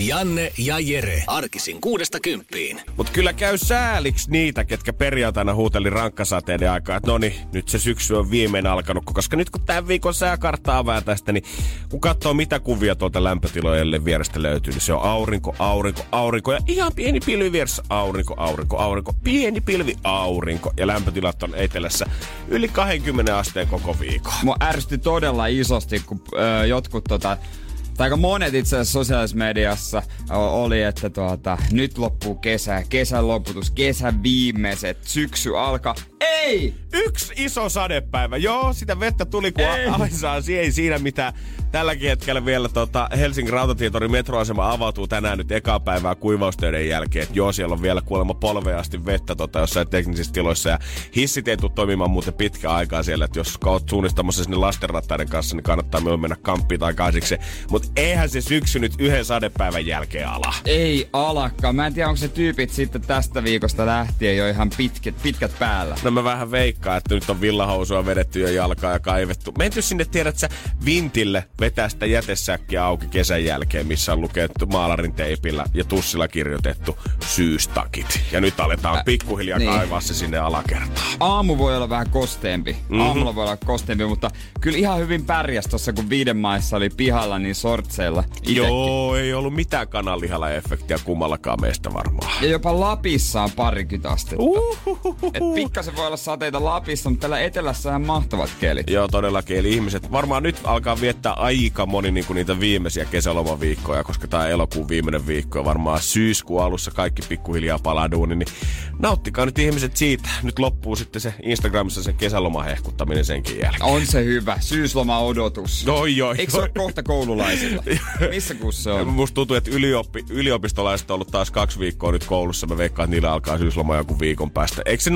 Janne ja Jere. Arkisin kuudesta kymppiin. Mut kyllä käy sääliksi niitä, ketkä perjantaina huuteli rankkasateiden aikaa, että no niin, nyt se syksy on viimein alkanut, koska nyt kun tämän viikon sääkarttaa vähän tästä, niin kun katsoo mitä kuvia tuolta lämpötilojen vierestä löytyy, niin se on aurinko, aurinko, aurinko ja ihan pieni pilvi vieressä aurinko, aurinko, aurinko, pieni pilvi aurinko ja lämpötilat on etelässä yli 20 asteen koko viikon. Mua ärsytti todella isosti, kun ö, jotkut tota, tai aika monet itse asiassa sosiaalisessa mediassa oli, että tuota, nyt loppuu kesä, kesän loputus, kesän viimeiset, syksy alkaa. Ei! Yksi iso sadepäivä. Joo, sitä vettä tuli kun alisaan. Ei siinä mitään. Tälläkin hetkellä vielä tota, Helsingin rautatietori metroasema avautuu tänään nyt ekaa päivää kuivaustöiden jälkeen. Et joo, siellä on vielä kuulemma polveasti vettä tota, jossain teknisissä tiloissa. Ja hissit ei tule toimimaan muuten pitkään aikaa siellä. Että jos oot suunnistamassa sinne lastenrattaiden kanssa, niin kannattaa myös mennä kamppiin tai kaisiksi. Mutta eihän se syksy nyt yhden sadepäivän jälkeen ala. Ei alakka. Mä en tiedä, onko se tyypit sitten tästä viikosta lähtien jo ihan pitkät, pitkät päällä. No mä vähän veikkaan, että nyt on villahousua vedetty jo jalkaa ja kaivettu. Menty sinne, tiedät sä, vintille vetää sitä jätesäkkiä auki kesän jälkeen, missä on lukettu maalarin teipillä ja tussilla kirjoitettu syystakit. Ja nyt aletaan Ä, pikkuhiljaa niin. kaivaa se sinne alakertaan. Aamu voi olla vähän kosteempi. Mm-hmm. Aamulla voi olla kosteempi, mutta kyllä ihan hyvin pärjäs tuossa, kun viiden maissa oli pihalla, niin sortseilla. Itekin. Joo, ei ollut mitään kananlihalla efektiä kummallakaan meistä varmaan. Ja jopa Lapissa on parikymmentä astetta. Et pikkasen voi olla sateita Lapissa, mutta täällä etelässä on mahtavat kelit. Joo, todellakin. Eli ihmiset varmaan nyt alkaa viettää aika moni niin kuin niitä viimeisiä kesälomaviikkoja, koska tämä elokuun viimeinen viikko ja varmaan syyskuun alussa kaikki pikkuhiljaa palaa duuni, niin nauttikaa nyt ihmiset siitä. Nyt loppuu sitten se Instagramissa se kesäloma hehkuttaminen senkin jälkeen. On se hyvä. Syysloma odotus. Oi, joo. Eikö se ole kohta koululaisilla? Missä kuussa se on? Musta tuntuu, että yliopi, yliopistolaiset on ollut taas kaksi viikkoa nyt koulussa. Mä veikkaan, että niillä alkaa syysloma joku viikon päästä. Eikö se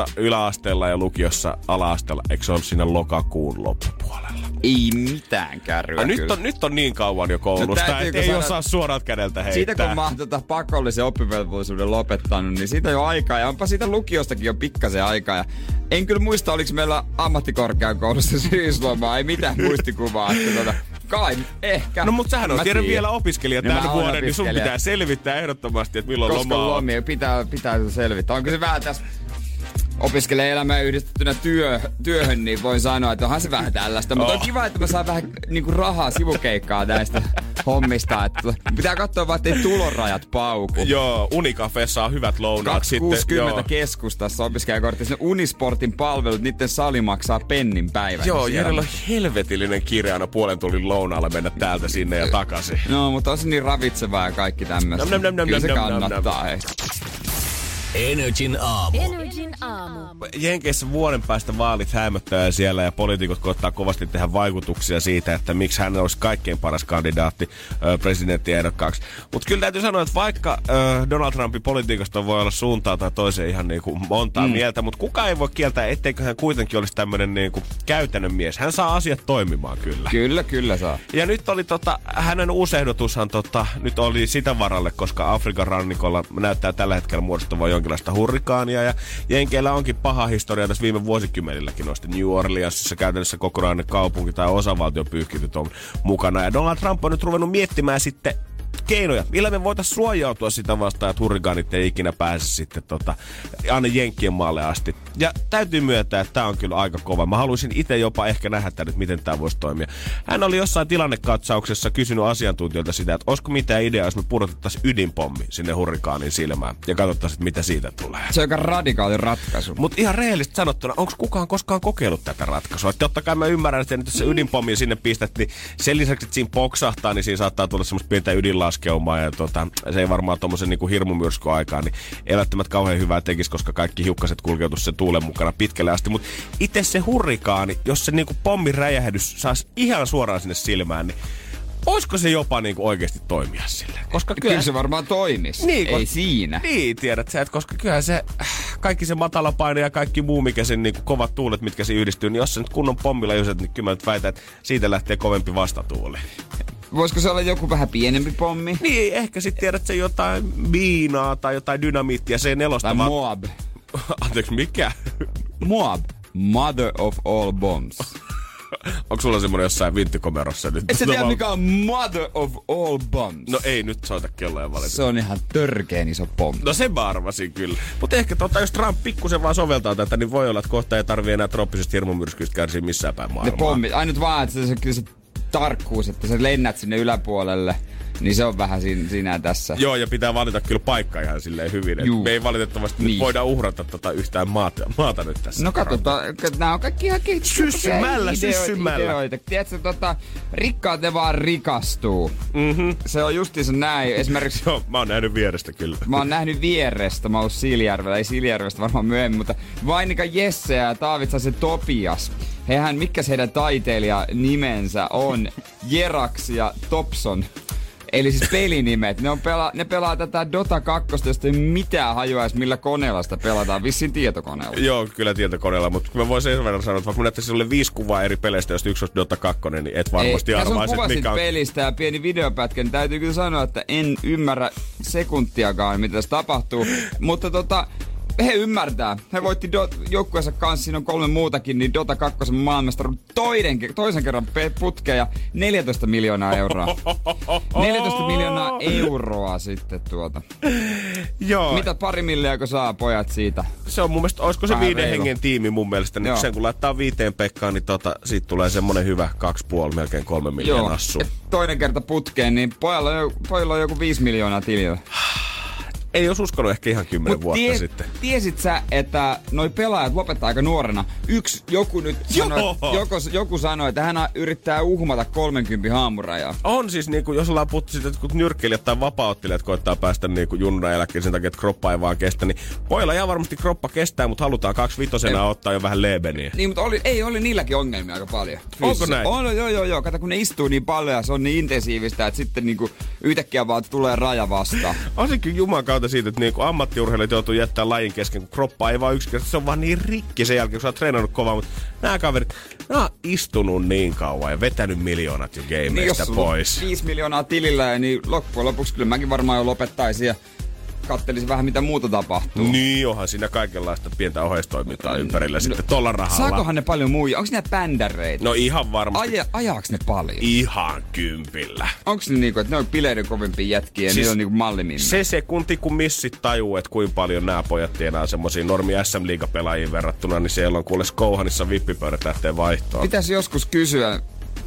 normikoulussa yläasteella ja lukiossa alaasteella, eikö se ole siinä lokakuun loppupuolella? Ei mitään kärryä. nyt, on, nyt on niin kauan jo koulusta, no, että ei sanoa, osaa suorat kädeltä heittää. Siitä kun mä oon tota pakollisen oppivelvollisuuden lopettanut, niin siitä jo aikaa. Ja onpa siitä lukiostakin jo pikkasen aikaa. Ja en kyllä muista, oliko meillä ammattikorkeakoulussa syyslomaa. Ei mitään muistikuvaa. Että tota, kai, ehkä. No mutta sähän on tiedä vielä opiskelija no, tämän vuoden, niin sun pitää selvittää ehdottomasti, että milloin Koska loma on. lomia pitää, pitää selvittää. Onko se vähän tässä opiskelee elämää yhdistettynä työ, työhön, niin voin sanoa, että onhan se vähän tällaista. Mutta oh. on kiva, että mä saan vähän niinku rahaa sivukeikkaa näistä hommista. Että pitää katsoa vaan, ettei tulorajat pauku. Joo, Unicafessa on hyvät lounaat sitten. 60 keskustassa opiskelijakortti. Sinne Unisportin palvelut, niiden sali maksaa pennin päivän. Joo, Jerellä on helvetillinen kirja aina puolen tulin lounaalle mennä täältä sinne ja takaisin. No, mutta on se niin ravitsevaa ja kaikki tämmöistä. Kyllä se kannattaa. Energin aamu. Energin aamu. Jenkeissä vuoden päästä vaalit hämöttää siellä ja poliitikot koittaa kovasti tehdä vaikutuksia siitä, että miksi hän olisi kaikkein paras kandidaatti presidenttiehdokkaaksi. Mutta kyllä täytyy sanoa, että vaikka ö, Donald Trumpin politiikasta voi olla suuntaa tai toiseen ihan niin kuin montaa mm. mieltä, mutta kukaan ei voi kieltää, etteikö hän kuitenkin olisi tämmöinen niin kuin käytännön mies. Hän saa asiat toimimaan kyllä. Kyllä, kyllä saa. Ja nyt oli tota, hänen uusehdotushan tota, nyt oli sitä varalle, koska Afrikan rannikolla näyttää tällä hetkellä muodostuvan jonkinlaista hurrikaania ja Jenkeillä onkin paha historia tässä viime vuosikymmenilläkin noista New Orleansissa käytännössä kokonainen kaupunki tai osavaltio pyyhkityt on mukana. Ja Donald Trump on nyt ruvennut miettimään sitten keinoja, millä me voitaisiin suojautua sitä vastaan, että hurrikaanit ei ikinä pääse sitten tota, aina Jenkkien maalle asti. Ja täytyy myöntää, että tämä on kyllä aika kova. Mä haluaisin itse jopa ehkä nähdä tämän, että miten tämä voisi toimia. Hän oli jossain tilannekatsauksessa kysynyt asiantuntijoilta sitä, että olisiko mitään ideaa, jos me pudotettaisiin ydinpommi sinne hurrikaanin silmään ja katsottaisiin, mitä siitä tulee. Se on aika radikaali ratkaisu. Mutta ihan rehellisesti sanottuna, onko kukaan koskaan kokeillut tätä ratkaisua? Että totta kai mä ymmärrän, että nyt jos se ydinpommi sinne pistettiin, sen lisäksi, että siinä poksahtaa, niin siinä saattaa tulla semmoista pientä ydinlaskua laskeumaan ja tota, se ei varmaan tuommoisen niinku hirmumyrskyn aikaan, niin ei välttämättä kauhean hyvää tekisi, koska kaikki hiukkaset kulkeutus sen tuulen mukana pitkälle asti. Mutta itse se hurrikaani, jos se niinku pommin räjähdys saisi ihan suoraan sinne silmään, niin olisiko se jopa niinku oikeasti toimia sille? Koska kyllä, kyllä se varmaan toimisi. Niin, ei siinä. Niin, tiedät sä, että koska kyllähän se, kaikki se matala paine ja kaikki muu, mikä sen niinku kovat tuulet, mitkä se yhdistyy, niin jos se nyt kunnon pommilla jyset, niin kyllä mä nyt väitän, että siitä lähtee kovempi vastatuuli. Voisiko se olla joku vähän pienempi pommi? Niin, ehkä sitten tiedät se jotain miinaa tai jotain dynamiittia, se nelosta. Tai Moab. Anteeksi, mikä? Moab. Mother of all bombs. Onko sulla semmonen jossain vinttikomerossa nyt? Et sä tiedä, mikä on mother of all bombs? No ei nyt soita kelloja valita. Se on ihan törkeen iso pommi. No se mä arvasin kyllä. Mutta ehkä tota, jos Trump pikkusen vaan soveltaa tätä, niin voi olla, että kohta ei tarvii enää trooppisesta hirmumyrskyistä kärsiä missään päin maailmaa. Ne pommit, ainut vaan, että se, kyllä se tarkkuus, että sä lennät sinne yläpuolelle – niin se on vähän siinä, siinä tässä. Joo, ja pitää valita kyllä paikka ihan silleen hyvin. Juu. Me ei valitettavasti niin. voida uhrata tota yhtään maata, maata nyt tässä. No katsotaan, nämä on kaikki ihan Syssymällä, syssymällä. Ideoita. Tiedätkö, tota, rikkaat ne vaan rikastuu. Mm-hmm. Se on justiinsa näin. Esimerkiksi... Joo, mä oon nähnyt vierestä kyllä. Mä oon nähnyt vierestä. Mä oon Siljärvellä, ei Siljärvestä varmaan myöhemmin, mutta Vainika Jesse ja Taavitsasen Topias. Hehän, mikä heidän taiteilija nimensä on? Jerax ja Topson. Eli siis pelinimet. Ne, on pela, ne pelaa tätä Dota 2, josta ei mitään hajua edes millä koneella sitä pelataan. Vissiin tietokoneella. Joo, kyllä tietokoneella, mutta mä voisin sen verran sanoa, että vaikka mä näyttäisin sulle viisi kuvaa eri peleistä, jos yksi olisi Dota 2, niin et varmasti arvaisi, mikä on... pelistä ja pieni videopätkä, niin täytyy kyllä sanoa, että en ymmärrä sekuntiakaan, mitä tässä tapahtuu. mutta tota, he ymmärtää. He voitti Do- joukkueensa kanssa, siinä on kolme muutakin, niin Dota 2 maailmestaruuden toinen, toisen kerran putkeen ja 14 miljoonaa euroa. 14 miljoonaa euroa sitten tuota. Joo. Mitä pari miljoonaa saa pojat siitä? Se on mun mielestä, olisiko se viiden reilu. hengen tiimi mun mielestä, niin Joo. sen kun laittaa viiteen Pekkaan, niin tota, siitä tulee semmonen hyvä kaksi puoli, melkein kolme miljoonaa Joo. toinen kerta putkeen, niin pojalla on, pojalla on joku viisi miljoonaa tilillä. ei olisi uskonut ehkä ihan kymmenen Mut vuotta tie, sitten. Tiesit sä, että noi pelaajat lopettaa aika nuorena? Yksi, joku nyt sanoi, joku, joku sanoi, että hän yrittää uhmata 30 haamurajaa. On siis, niin kuin, jos ollaan puhuttu siitä, että kun nyrkkeilijät tai vapauttelijat koittaa päästä niin kuin junnuna eläkkeen sen takia, että kroppa ei vaan kestä, niin pojilla ihan varmasti kroppa kestää, mutta halutaan kaksi vitosena ottaa jo vähän lebeniä. Niin, mutta oli, ei, oli niilläkin ongelmia aika paljon. Onko näin? On, joo, joo, joo. Kato, kun ne istuu niin paljon ja se on niin intensiivistä, että sitten niin kuin, yhtäkkiä vaan tulee raja vastaan. On se kyllä juman kautta siitä, että niinku ammattiurheilijat joutuu jättää lajin kesken, kun kroppa ei vaan yksinkertaisesti, se on vaan niin rikki sen jälkeen, kun sä oot treenannut kovaa, mutta nämä kaverit, nämä on istunut niin kauan ja vetänyt miljoonat jo gameista niin, pois. 5 miljoonaa tilillä, niin loppujen lopuksi kyllä mäkin varmaan jo lopettaisin ja kattelisi vähän mitä muuta tapahtuu. Niin, onhan siinä kaikenlaista pientä oheistoimintaa ympärillä no, sitten tolla rahalla. Saakohan ne paljon muija? Onko ne bändäreitä? No ihan varmasti. Aja, ajaaks ne paljon? Ihan kympillä. Onko ne niinku, että ne on bileiden kovimpia jätkiä ja siis niillä on niinku malliminne? Se sekunti, kun missit tajuu, että kuinka paljon nämä pojat tienaa semmosia normi SM Liiga-pelaajiin verrattuna, niin siellä on kuule Skouhanissa vippipöydät lähtee vaihtoon. Pitäisi joskus kysyä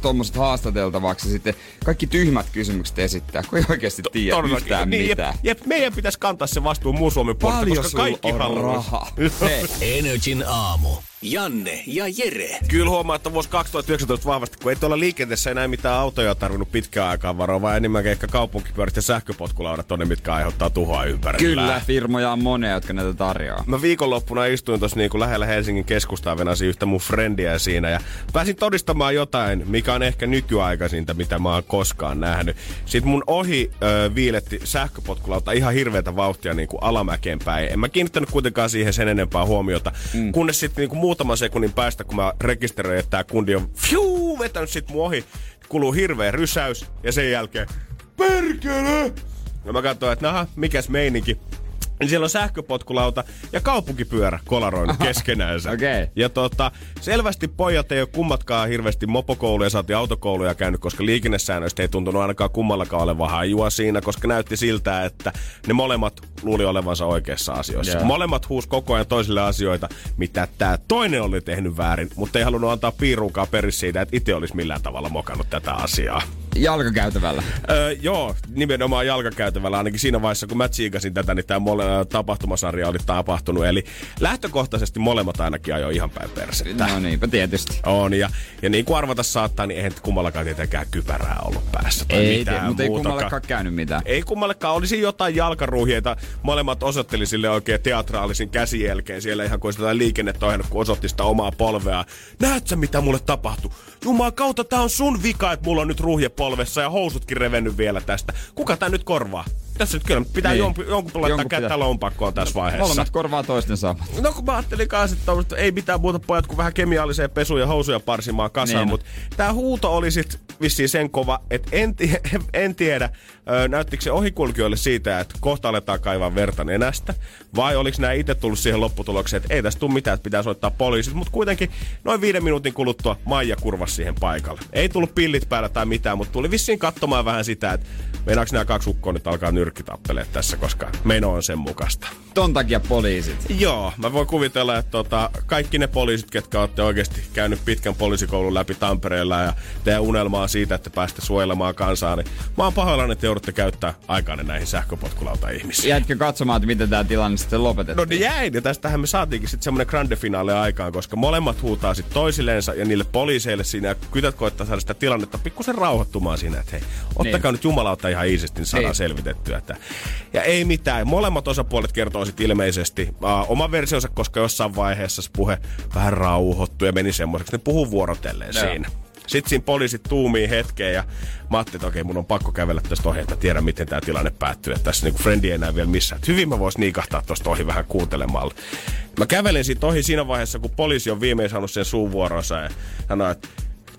tuommoiset haastateltavaksi sitten kaikki tyhmät kysymykset esittää, kun ei oikeasti tiedä Todella, yhtään niin, mitään. Jep, jep, meidän pitäisi kantaa se vastuu muu Suomen puolesta, koska kaikki haluaa. Energin aamu. Janne ja Jere. Kyllä huomaa, että vuosi 2019 vahvasti, kun ei tuolla liikenteessä enää mitään autoja tarvinnut pitkään aikaa varoa, vaan enemmänkin ehkä kaupunkipyörät ja sähköpotkulaudat on ne, mitkä aiheuttaa tuhoa ympärillä. Kyllä, firmoja on monia, jotka näitä tarjoaa. Mä viikonloppuna istuin tuossa niinku lähellä Helsingin keskustaa, venasin yhtä mun frendiä siinä ja pääsin todistamaan jotain, mikä on ehkä nykyaikaisinta, mitä mä oon koskaan nähnyt. Sitten mun ohi ö, viiletti sähköpotkulauta ihan hirveätä vauhtia niinku alamäkeen päin. En mä kiinnittänyt kuitenkaan siihen sen enempää huomiota, mm. kunnes sitten niinku muutaman sekunnin päästä, kun mä rekisteröin, että tää kundi on fiu, vetänyt sit mun ohi, kuluu hirveä rysäys ja sen jälkeen perkele! Ja mä katsoin, että naha, mikäs meininki. Niin siellä on sähköpotkulauta ja kaupunkipyörä kolaroinut keskenäänsä. okay. Ja tota, selvästi pojat ei ole kummatkaan hirveästi mopokouluja, saati autokouluja käynyt, koska liikennesäännöistä ei tuntunut ainakaan kummallakaan olevan hajua siinä, koska näytti siltä, että ne molemmat luuli olevansa oikeassa asioissa. Yeah. Molemmat huus koko ajan toisille asioita, mitä tämä toinen oli tehnyt väärin, mutta ei halunnut antaa piiruukaan periksi siitä, että itse olisi millään tavalla mokannut tätä asiaa. jalkakäytävällä. Öö, joo, nimenomaan jalkakäytävällä. Ainakin siinä vaiheessa, kun mä tsiikasin tätä, niin tämä mole- tapahtumasarja oli tapahtunut. Eli lähtökohtaisesti molemmat ainakin ajoi ihan päin persettä. No niinpä tietysti. On, ja, ja niin kuin arvata saattaa, niin eihän kummallakaan tietenkään kypärää ollut päässä tai Ei, mitään mutta ei muutakaan. kummallekaan käynyt mitään. Ei kummallekaan. Olisi jotain jalkaruhjeita. Molemmat osoitteli sille oikein teatraalisin käsijelkeen siellä ihan kuin sitä liikennettä ohjannut, kun osoitti sitä omaa polvea. Näet sä, mitä mulle tapahtui? Jumaa kautta, tää on sun vika, että mulla on nyt ruhje polvessa ja housutkin revennyt vielä tästä. Kuka tää nyt korvaa? Tässä nyt kyllä pitää Niin. jonkun, jonkun laittaa Jonkun kättä lompakkoon tässä vaiheessa. Molemmat korvaa toisten saamat. No kun mä ajattelin kanssa, että tommoset ei mitään muuta pojat kuin vähän kemialliseen pesuun ja housuja parsimaan kasaan, Niin. mutta tää huuto oli sit vissiin sen kova, että en, en tiedä, näyttikö se ohikulkijoille siitä, että kohta aletaan kaivaa verta nenästä, vai oliko nämä itse tullut siihen lopputulokseen, että ei tästä tule mitään, että pitää soittaa poliisit, mutta kuitenkin noin viiden minuutin kuluttua Maija kurvasi siihen paikalle. Ei tullut pillit päällä tai mitään, mutta tuli vissiin katsomaan vähän sitä, että meinaako nämä kaksi ukkoa nyt alkaa nyrkkitappeleet tässä, koska meno on sen mukaista. Ton takia poliisit. Joo, mä voin kuvitella, että tota, kaikki ne poliisit, ketkä olette oikeasti käynyt pitkän poliisikoulun läpi Tampereella ja teidän unelmaa siitä, että päästä suojelemaan kansaa, niin mä oon pahoillani, että joudutte käyttää aikaanne näihin sähköpotkulauta ihmisiin. Jätkö katsomaan, että miten tämä tilanne sitten No lopetettiin? ne jäi, ja tästähän me saatiinkin sitten semmonen grande finale aikaan, koska molemmat huutaa sitten toisillensa ja niille poliiseille siinä, ja kytät koittaa saada sitä tilannetta pikkusen rauhoittumaan siinä, että hei, ottakaa Niin. nyt jumalauta ihan iisisti, niin saadaan Niin. selvitettyä. Että. Ja ei mitään, molemmat osapuolet kertoo sitten ilmeisesti uh, oma versionsa, koska jossain vaiheessa se puhe vähän rauhoittui ja meni semmoiseksi, ne puhuu vuorotelleen Joo. siinä. Sitten siinä poliisit tuumii hetkeen ja ajattelin, että okei, mun on pakko kävellä tästä ohi, että tiedän, miten tämä tilanne päättyy. Että tässä niinku frendi ei enää vielä missään. Että hyvin mä vois niikahtaa tuosta ohi vähän kuuntelemalla. Mä kävelin siitä ohi siinä vaiheessa, kun poliisi on viimein saanut sen suun vuoronsa ja sanoi, että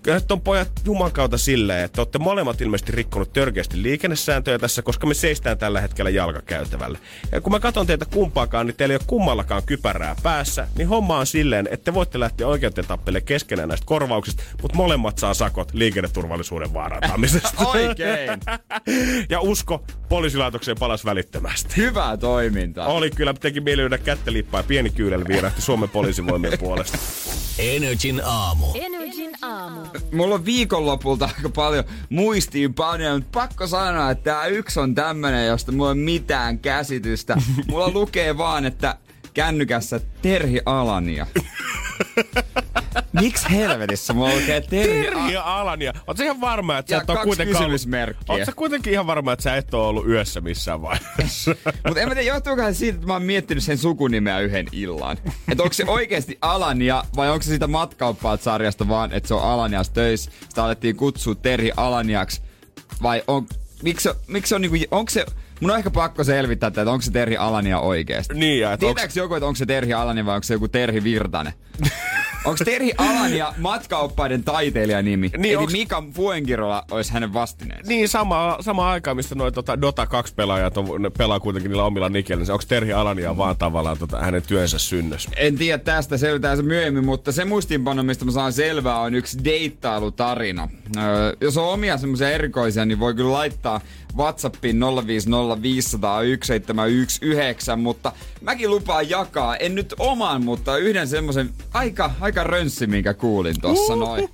Kyllä nyt on pojat juman kautta silleen, että olette molemmat ilmeisesti rikkonut törkeästi liikennesääntöjä tässä, koska me seistään tällä hetkellä jalkakäytävällä. Ja kun mä katson teitä kumpaakaan, niin teillä ei ole kummallakaan kypärää päässä, niin homma on silleen, että te voitte lähteä oikeuteen tappele keskenään näistä korvauksista, mutta molemmat saa sakot liikenneturvallisuuden vaarantamisesta. Oikein. ja usko, poliisilaitokseen palas välittömästi. Hyvää toimintaa. Oli kyllä, teki mieli lyödä kättä lippaa ja pieni kyydel viirähti Suomen poliisivoimien puolesta. Energin aamu. Energin aamu. Mulla on viikonlopulta aika paljon muistiinpanoja, mutta pakko sanoa, että tää yksi on tämmönen, josta mulla ei ole mitään käsitystä. Mulla lukee vaan, että kännykässä Terhi Alania. Miksi helvetissä mulla lukee Terhi, Terhi A- Alania. Oletko ihan varma, että Ja sä et ole kuitenkaan kysymysmerkkiä. Sä kuitenkin ihan varma, että sä et ole ollut yössä missään vaiheessa? Mutta en mä tiedä, johtuukohan se siitä, että mä oon miettinyt sen sukunimeä yhden illan. Että onko se oikeasti Alania vai onko se siitä matkauppaat sarjasta vaan, että se on Alanias töissä. Sitä alettiin kutsua Terhi Alaniaksi. Vai on, miksi, se- miksi se on niinku, onko se, mun on ehkä pakko selvittää, että onko se Terhi Alania oikeasti. niin, ja että onks... Joku, että onko se Terhi Alania vai onko se joku Terhi Virtanen? Onko Terhi Alania matkaoppaiden taiteilijanimi? Niin, Eli onks- Mika Fuengirola olisi hänen vastineensa. Niin, sama, sama aikaa, mistä noin tota Dota 2 pelaajat on, ne pelaa kuitenkin niillä omilla nikeillä. Onko Terhi Alania vaan tavallaan tota, hänen työnsä synnös? En tiedä tästä, selvitään se myöhemmin, mutta se muistiinpano, mistä mä saan selvää, on yksi deittailutarina. Öö, jos on omia semmoisia erikoisia, niin voi kyllä laittaa Whatsappiin 050501719, mutta mäkin lupaan jakaa, en nyt oman, mutta yhden semmoisen aika, aika rönssi, minkä kuulin tossa noin.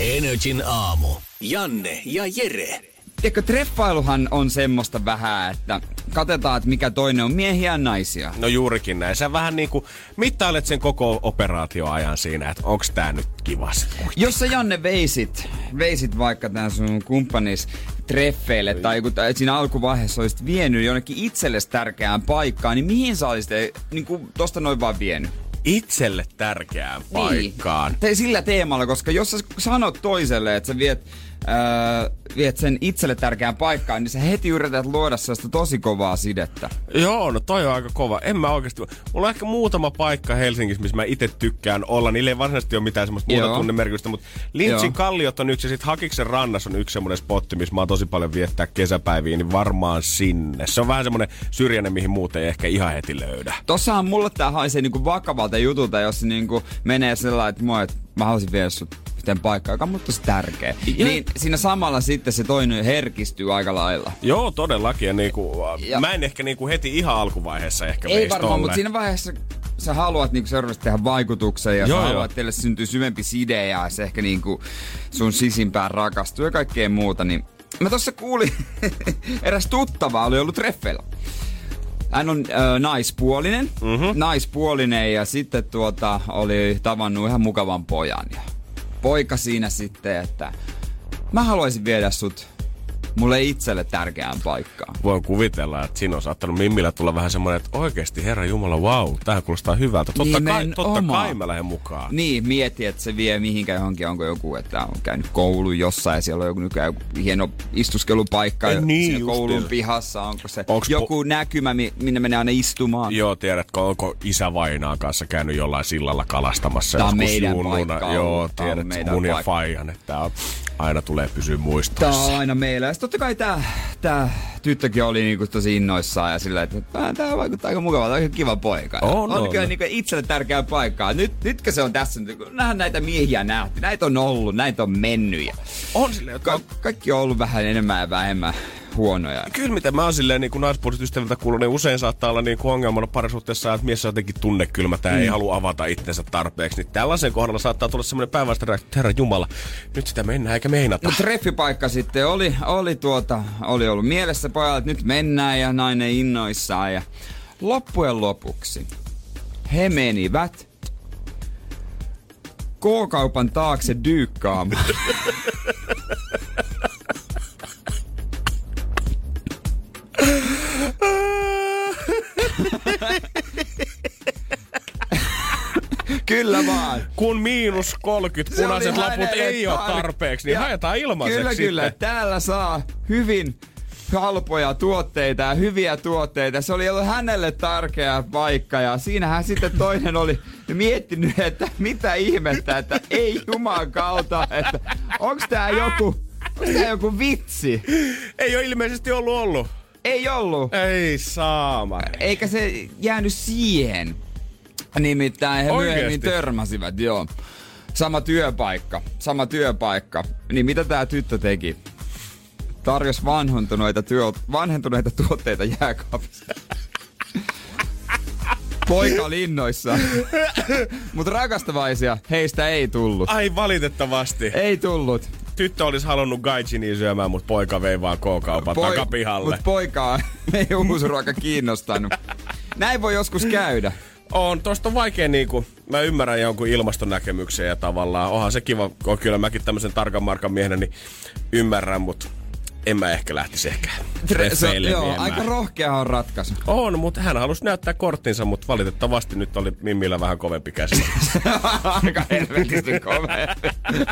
Energin aamu. Janne ja Jere. Tiedätkö, treffailuhan on semmoista vähän, että katetaan, että mikä toinen on miehiä ja naisia. No juurikin näin. Sä vähän niinku mittailet sen koko operaatioajan siinä, että onks tää nyt kiva sit Jos sä Janne veisit, veisit vaikka tän sun kumppanis treffeille tai kun siinä alkuvaiheessa olisit vienyt jonnekin itsellesi tärkeään paikkaan, niin mihin sä olisit niin kuin tosta noin vaan vienyt? Itselle tärkeään paikkaan. Niin. Te, sillä teemalla, koska jos sä sanot toiselle, että sä viet, öö, viet sen itselle tärkeään paikkaan, niin sä heti yrität luoda sellaista tosi kovaa sidettä. Joo, no toi on aika kova. En mä oikeasti... Mulla on ehkä muutama paikka Helsingissä, missä mä itse tykkään olla. Niillä ei varsinaisesti ole mitään semmoista muuta Joo. tunnemerkitystä, mutta Lintsin kalliot on yksi ja sitten Hakiksen rannassa on yksi semmoinen spotti, missä mä oon tosi paljon viettää kesäpäiviä, niin varmaan sinne. Se on vähän semmoinen syrjäinen, mihin muuten ei ehkä ihan heti löydä. Tossahan mulle tää haisee niinku vakavalta jutulta, jos se niinku menee sellainen, että moi, että mä haluaisin viedä sut yhteen paikkaan, joka on tosi tärkeä. Ja- Niin siinä samalla sitten se toinen herkistyy aika lailla. Joo, todellakin. Ja niinku, Ja-. Mä en ehkä niinku heti ihan alkuvaiheessa ehkä Ei varmaan, tolleen. mutta siinä vaiheessa sä haluat niinku seuraavasti tehdä vaikutuksen ja Joo, sä joo. haluat, että teille syntyy syvempi side ja se ehkä niinku sun sisimpään rakastuu ja kaikkea muuta, niin mä tossa kuulin, eräs tuttava oli ollut treffeillä. Hän on äh, naispuolinen, mm-hmm. naispuolinen ja sitten tuota oli tavannut ihan mukavan pojan. Ja poika siinä sitten, että mä haluaisin viedä sut mulle itselle tärkeään paikkaan. Voin kuvitella, että siinä on saattanut Mimmillä tulla vähän semmoinen, että oikeasti Herra Jumala, wow, tähän kuulostaa hyvältä. Totta, kai, totta kai mä lähden mukaan. Niin, mieti, että se vie mihinkä johonkin, onko joku, että on käynyt koulu jossain ja siellä on joku, nykyään joku hieno istuskelupaikka Eh, niin, koulun justiinsa. pihassa, onko se Onks po- joku näkymä, mi- minne menee aina istumaan. Joo, tiedätkö, onko isä Vainaan kanssa käynyt jollain sillalla kalastamassa Tää on meidän junnuna? paikka Joo, tiedät, mun ja. Fajan, että on, aina tulee pysyä Tää muistoissa. on aina meillä. Ja totta kai tää, tää tyttökin oli niinku tosi innoissaan ja sillä että tää, tää vaikuttaa aika mukavalta, aika kiva poika. Ja On, on, on. kyllä niinku itselle tärkeää paikkaa. Nyt, nytkö se on tässä, kun nähdään näitä miehiä nähty, näitä on ollut, näitä on mennyt. Ja On että ka- kaikki on ollut vähän enemmän ja vähemmän huonoja. Kyllä, mitä mä oon silleen niin naispuoliset ystäviltä kuullut, niin usein saattaa olla niin kuin ongelmana parisuhteessa, että mies on jotenkin tunnekylmä tai mm. ei halua avata itsensä tarpeeksi. Niin tällaisen kohdalla saattaa tulla semmoinen päinvastainen reaktio, että herra Jumala, nyt sitä mennään eikä meinata. No treffipaikka sitten oli, oli, tuota, oli ollut mielessä pojalla, että nyt mennään ja nainen innoissaan. Ja loppujen lopuksi he menivät K-kaupan taakse dyykkaamaan. Kyllä vaan. Kun miinus 30 Se punaiset laput ei ole tar- tarpeeksi, niin Ja- haetaan ilmaiseksi Kyllä, sitten. kyllä. Täällä saa hyvin halpoja tuotteita ja hyviä tuotteita. Se oli ollut hänelle tärkeä paikka ja siinähän sitten toinen oli miettinyt, että mitä ihmettä, että ei juman kautta, että onks tää joku, onks tää joku vitsi? Ei ole ilmeisesti ollut ollut. Ei ollut. Ei saama. Eikä se jäänyt siihen. Nimittäin he Oikeesti? myöhemmin törmäsivät, joo. Sama työpaikka, sama työpaikka. Niin mitä tää tyttö teki? Tarjos vanhentuneita, työ, vanhentuneita tuotteita jääkaapista. Poika oli innoissaan. Mutta rakastavaisia heistä ei tullut. Ai valitettavasti. Ei tullut. Tyttö olisi halunnut gaijiniä syömään, mutta poika vei vaan K-kaupan takapihalle. Mutta poikaa ei uusi ruoka kiinnostanut. Näin voi joskus käydä. On, tosta on vaikea niinku, mä ymmärrän jonkun ilmastonäkemyksen ja tavallaan, onhan se kiva, kun kyllä mäkin tämmöisen tarkan markan miehenä, niin ymmärrän, mutta en mä ehkä lähtisi ehkä Se, joo, aika rohkea on ratkaisu. On, mutta hän halusi näyttää korttinsa, mutta valitettavasti nyt oli Mimmillä vähän kovempi käsi. Aika helvetisti komea.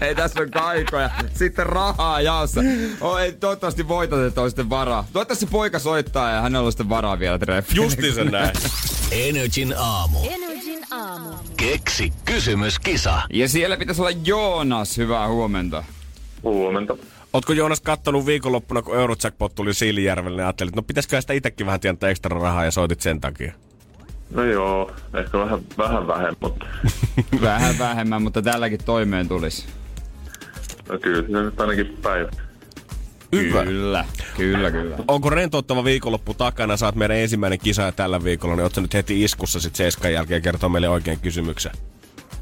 Ei tässä on kaikoja. Sitten rahaa jaossa. Oh, ei, toivottavasti voitat, että on sitten varaa. Toivottavasti poika soittaa ja hänellä on sitten varaa vielä treffiin. Justiinsa näin. Energin aamu. Energin aamu. Keksi kysymyskisa. Ja siellä pitäisi olla Joonas. Hyvää huomenta. Huomenta. Ootko Joonas kattonut viikonloppuna, kun Eurojackpot tuli Siilijärvelle, niin ajattelit, no pitäisikö sitä itsekin vähän tienata ekstra rahaa ja soitit sen takia? No joo, ehkä vähän, vähän vähemmän, mutta Vähän vähemmän, mutta tälläkin toimeen tulisi. no kyllä se nyt ainakin päivä. Hyvä. Kyllä, kyllä, kyllä. Onko rentouttava viikonloppu takana? Saat meidän ensimmäinen kisa tällä viikolla, niin ootko nyt heti iskussa sit seiskan jälkeen kertoa meille oikein kysymyksen?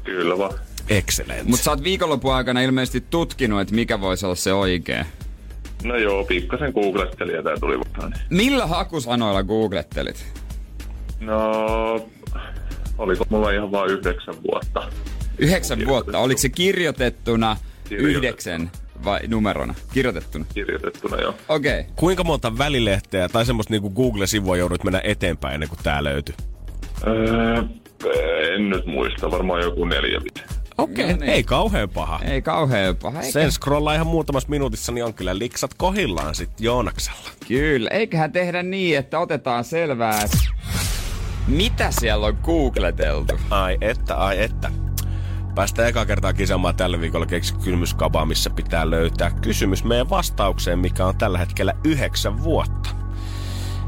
Kyllä vaan. Excellent. Mutta sä oot viikonlopun aikana ilmeisesti tutkinut, että mikä voisi olla se oikea. No joo, pikkasen googlettelin ja tää tuli vaan. Millä hakusanoilla googlettelit? No, oliko mulla ihan vaan yhdeksän vuotta? Yhdeksän vuotta. Oliko se kirjoitettuna Kirjoitettuna. yhdeksän vai numerona? Kirjoitettuna. Kirjoitettuna jo. Okei. Okay. Kuinka monta välilehteä tai semmoista niinku Google-sivua joudut mennä eteenpäin ennen kuin tää löytyi? Öö, en nyt muista, varmaan joku neljä viisi. Okei, No okay. niin. ei kauhean paha. Ei kauhean paha. Eikä... Sen scrollaa ihan muutamassa minuutissa, niin on kyllä liksat kohillaan sit Joonaksella. Kyllä. Eiköhän tehdä niin, että otetaan selvää, että mitä siellä on googleteltu. Ai että, ai että. Päästään eka kertaa kisaamaan tällä viikolla keksi kysymyskapaa, missä pitää löytää kysymys meidän vastaukseen, mikä on tällä hetkellä yhdeksän vuotta.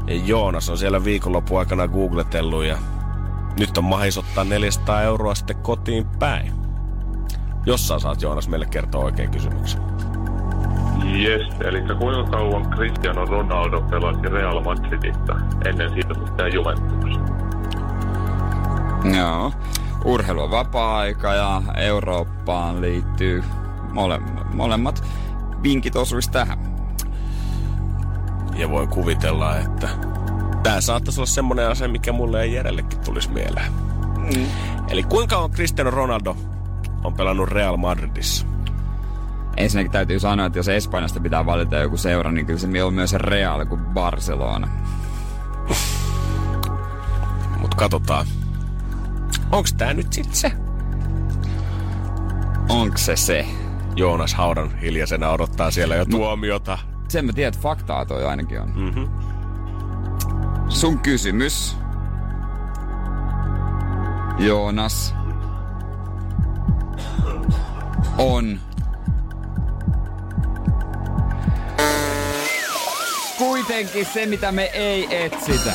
Ja Joonas on siellä viikonlopun aikana googletellut ja nyt on mahis ottaa 400 euroa sitten kotiin päin. Jos sä saat Joonas meille kertoa oikein kysymyksen. Yes, eli kuinka kauan Cristiano Ronaldo pelasi Real Madridista ennen siitä mistään Juventus? Joo. Urheilu on vapaa-aika ja Eurooppaan liittyy mole, molemmat vinkit osuisi tähän. Ja voi kuvitella, että tämä saattaisi olla semmoinen asia, mikä mulle ei Jerellekin tulisi mieleen. Mm. Eli kuinka on Cristiano Ronaldo on pelannut Real Madridissa? Ensinnäkin täytyy sanoa, että jos Espanjasta pitää valita joku seura, niin kyllä se on myös Real kuin Barcelona. Mut katsotaan. Onks tää nyt sit se? Onks se se? Joonas Haudan hiljaisena odottaa siellä jo tuomiota. Sen mä tiedän, että faktaa toi ainakin on. Mhm. Sun kysymys. Joonas. On. Kuitenkin se, mitä me ei etsitä.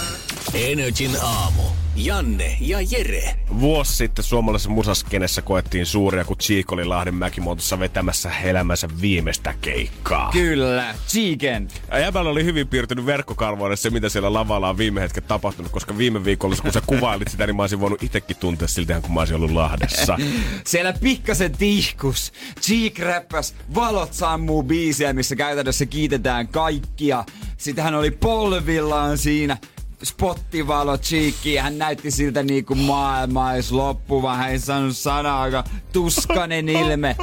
Energin aamu. Janne ja Jere. Vuosi sitten suomalaisessa musaskenessä koettiin suuria, kun Cheek oli Lahden mäkimuotossa vetämässä elämänsä viimeistä keikkaa. Kyllä, Chicken. Ja Jäbällä oli hyvin piirtynyt verkkokalvoille se, mitä siellä lavalla on viime hetken tapahtunut, koska viime viikolla, kun sä kuvailit sitä, niin mä olisin voinut itsekin tuntea siltä, kun mä olisin ollut Lahdessa. Siellä pikkasen tihkus. Cheek räppäs Valot sammuu biisiä, missä käytännössä kiitetään kaikkia. Sitten hän oli polvillaan siinä spottivalo Cheekki. Hän näytti siltä niinku maailma olisi loppuva. Hän ei sanonut sanaakaan. Tuskanen ilme.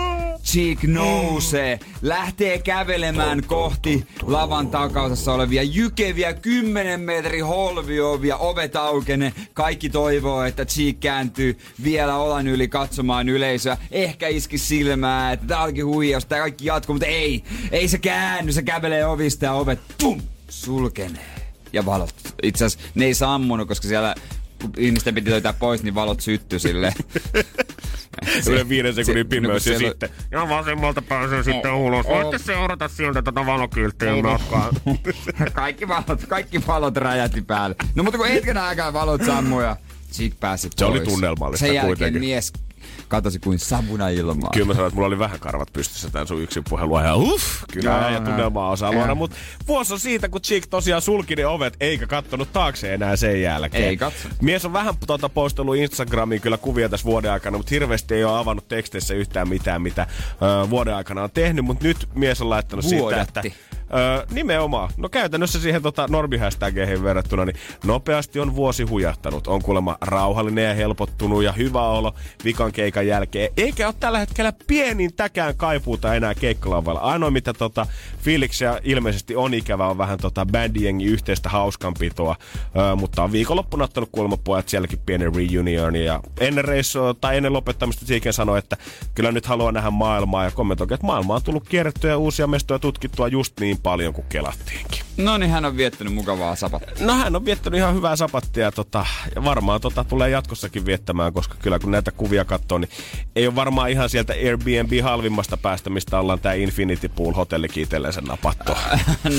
Cheek nousee, lähtee kävelemään kohti lavan takausassa olevia jykeviä 10 metri holviovia, ovet aukene. Kaikki toivoo, että Cheek kääntyy vielä olan yli katsomaan yleisöä. Ehkä iski silmää, että tää olikin huijaus, tää kaikki jatkuu, mutta ei, ei se käänny, se kävelee ovista ja ovet pum, sulkenee. Ja valot. Itse asiassa ne ei sammunut, koska siellä kun ihmisten piti löytää pois, niin valot syttyi sille. Sellainen viiden sekunnin pimeys kun ja sitten. Ja vasemmalta pääsee sitten ulos. Voitte seurata sieltä tätä valokylttiä matkaa. kaikki valot, kaikki valot räjähti päälle. No mutta kun hetken aikaa valot sammui ja Chick pääsi Se oli pois. tunnelmallista Sen jälkeen kuitenkin. mies katosi kuin savuna ilmaa. Kyllä mä sanoin, että mulla oli vähän karvat pystyssä tämän sun yksin puhelua. Ja uff, kyllä Jaa. ja tunnelmaa osaa luoda. Mutta vuosi on siitä, kun Chick tosiaan sulki ne ovet, eikä kattonut taakse enää sen jälkeen. Ei katso. Mies on vähän tuota postellut Instagramiin kyllä kuvia tässä vuoden aikana, mutta hirveästi ei ole avannut teksteissä yhtään mitään, mitä ö, vuoden aikana on tehnyt. Mutta nyt mies on laittanut siitä, Vuodatti. että Öö, nimenomaan. No käytännössä siihen tota normihästägeihin verrattuna, niin nopeasti on vuosi hujahtanut. On kuulemma rauhallinen ja helpottunut ja hyvä olo vikan keikan jälkeen. Eikä ole tällä hetkellä pienintäkään kaipuuta enää keikkalavalla. Ainoa mitä tota, fiiliksiä ilmeisesti on ikävä on vähän tota bändijengi yhteistä hauskanpitoa. Öö, mutta on viikonloppuna ottanut kuulemma pojat sielläkin pienen reunion. Ja ennen reissua tai ennen lopettamista Siiken sanoi, että kyllä nyt haluaa nähdä maailmaa ja kommentoi, että maailma on tullut kierrettyä ja uusia mestoja tutkittua just niin paljon kuin kelattiinkin. No niin, hän on viettänyt mukavaa sapattia. No hän on viettänyt ihan hyvää sapattia tota, ja varmaan tota, tulee jatkossakin viettämään, koska kyllä kun näitä kuvia katsoo, niin ei ole varmaan ihan sieltä Airbnb halvimmasta päästä, mistä ollaan tämä Infinity Pool hotellikin itsellensä napattu.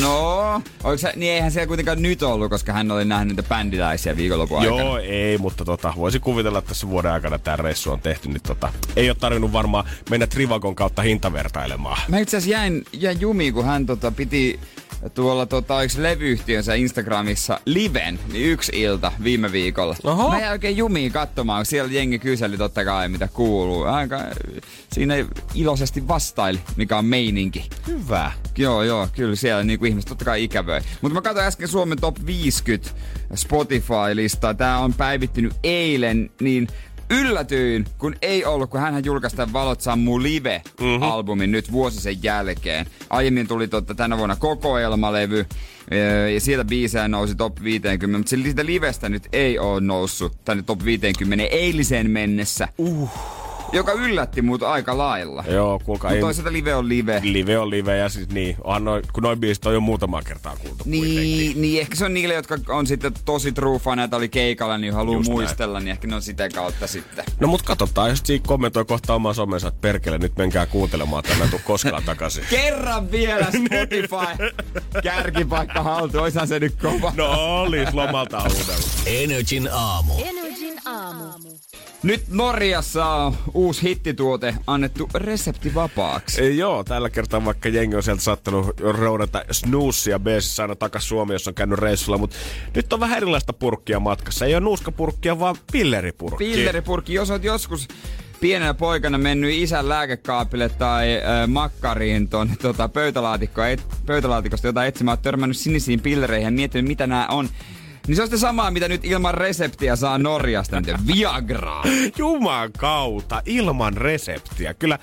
No, se, niin eihän siellä kuitenkaan nyt ollut, koska hän oli nähnyt niitä bändiläisiä viikonlopun aikana. Joo, ei, mutta tota, voisi kuvitella, että tässä vuoden aikana tämä reissu on tehty, niin tota, ei ole tarvinnut varmaan mennä Trivagon kautta hintavertailemaan. Mä itse asiassa jäin, jäin jumiin, kun hän tota, piti tuolla tota, se levyyhtiönsä Instagramissa liven, niin yksi ilta viime viikolla. Oho. Mä jäin oikein jumiin katsomaan, kun siellä jengi kyseli totta kai mitä kuuluu. Aika, siinä iloisesti vastaili, mikä on meininki. Hyvä. Joo, joo, kyllä siellä niinku ihmiset totta kai ikävöi. Mutta mä katsoin äsken Suomen top 50 Spotify-listaa. Tää on päivittynyt eilen, niin yllätyin, kun ei ollut, kun hän julkaisi tämän Valot sammuu live-albumin nyt vuosi sen jälkeen. Aiemmin tuli totta tänä vuonna kokoelmalevy, ja sieltä biisejä nousi top 50, mutta siitä livestä nyt ei ole noussut tänne top 50 eiliseen mennessä. Uh. Joka yllätti mut aika lailla. Joo, kuulkaa. Mutta ei- toisaalta live on live. Live on live ja siis niin, onhan noi, kun noin biisit on jo muutaman kertaa kuultu. Niin, niin, ehkä se on niille, jotka on sitten tosi true faneita, oli keikalla, niin haluaa Just näin. muistella, niin ehkä ne on sitä kautta sitten. No mut katsotaan, jos Cheek kommentoi kohta omaa somensa, että perkele, nyt menkää kuuntelemaan tänne, tuu koskaan takaisin. Kerran vielä Spotify kärkipaikka haltuun, oishan se nyt kova. No olis lomalta uudella. Energin aamu. Energin aamu. Nyt Norjassa on uusi hittituote annettu reseptivapaaksi. Ei, joo, tällä kertaa vaikka jengi on sieltä saattanut roudata snoosia beesissä aina takas Suomi, jos on käynyt reissulla, mutta nyt on vähän erilaista purkkia matkassa. Ei ole nuuskapurkkia, vaan pilleripurkki. Pilleripurkki, jos oot joskus pienenä poikana mennyt isän lääkekaapille tai äh, makkariin ton, tota, pöytälaatikko, et, pöytälaatikosta jotain etsimään, oot törmännyt sinisiin pillereihin ja miettinyt, mitä nämä on. Niin se on sitä samaa, mitä nyt ilman reseptiä saa Norjasta, nyt Viagraa. Juman kautta, ilman reseptiä. Kyllä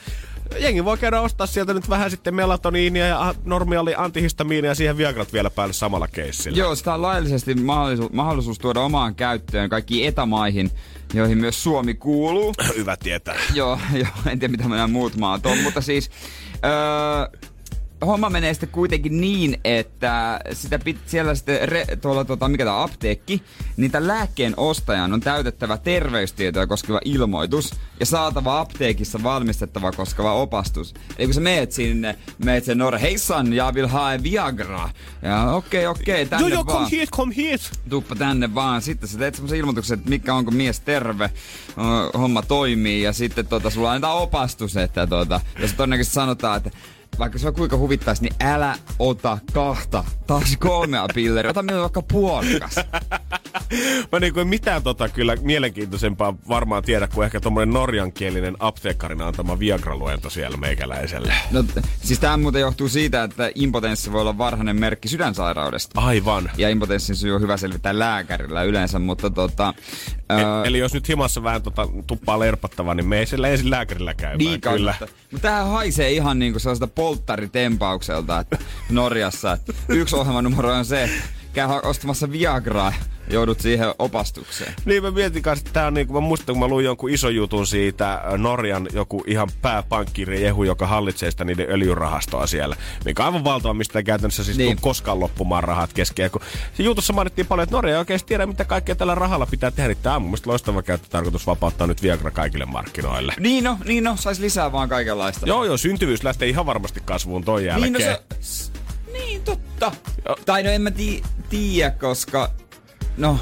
jengi voi käydä ostaa sieltä nyt vähän sitten melatoniinia ja normaali antihistamiinia ja siihen Viagrat vielä päälle samalla keissillä. Joo, sitä on laillisesti mahdollisuus, mahdollisuus tuoda omaan käyttöön kaikki etämaihin, joihin myös Suomi kuuluu. Hyvä tietää. joo, joo, en tiedä mitä nämä muut maat on, mutta siis... Öö, homma menee sitten kuitenkin niin, että sitä pit, siellä sitten re, tuolla, tuota, mikä tämä apteekki, niin tämän lääkkeen ostajan on täytettävä terveystietoja koskeva ilmoitus ja saatava apteekissa valmistettava koskeva opastus. Eli kun sä meet sinne, meet sen Norre, hei san, ja will hae Viagra. Ja okei, okay, okei, okay, tänne joo, joo, vaan. come here, come here. Tuppa tänne vaan. Sitten sä teet semmoisen ilmoituksen, että mikä onko mies terve, homma toimii ja sitten tota, sulla annetaan opastus, että tota, jos todennäköisesti sanotaan, että vaikka se on kuinka huvittaisi, niin älä ota kahta, taas kolmea pilleria. Ota minulle vaikka puolikas. Mä niin kuin mitään tota kyllä mielenkiintoisempaa varmaan tiedä kuin ehkä tommonen norjankielinen apteekkarin antama Viagra-luento siellä meikäläiselle. No, siis tämä muuten johtuu siitä, että impotenssi voi olla varhainen merkki sydänsairaudesta. Aivan. Ja impotenssin syy on hyvä selvittää lääkärillä yleensä, mutta tota... Ää... Eli jos nyt himassa vähän tota, tuppaa lerpattava, niin me ei sillä ensin lääkärillä käymään. Niin, kyllä. Mutta tämähän haisee ihan niinku sellaista polttaritempaukselta että Norjassa. Että yksi ohjelmanumero on se, käy ostamassa Viagraa joudut siihen opastukseen. Niin mä mietin kanssa, että tää on niin kuin, mä muistan, kun mä luin jonkun ison jutun siitä Norjan joku ihan pääpankkiri Jehu, joka hallitsee sitä niiden öljyrahastoa siellä. Mikä on aivan valtava, mistä käytännössä siis niin. koskaan loppumaan rahat kesken. kun se jutussa mainittiin paljon, että Norja ei oikeasti tiedä, mitä kaikkea tällä rahalla pitää tehdä. Niin tää on mun mielestä loistava tarkoitus vapauttaa nyt Viagra kaikille markkinoille. Niin no, niin no, sais lisää vaan kaikenlaista. Joo joo, syntyvyys lähtee ihan varmasti kasvuun ton jälkeen. Niin no se, niin totta. Jo. Tai no en mä tiedä, koska No,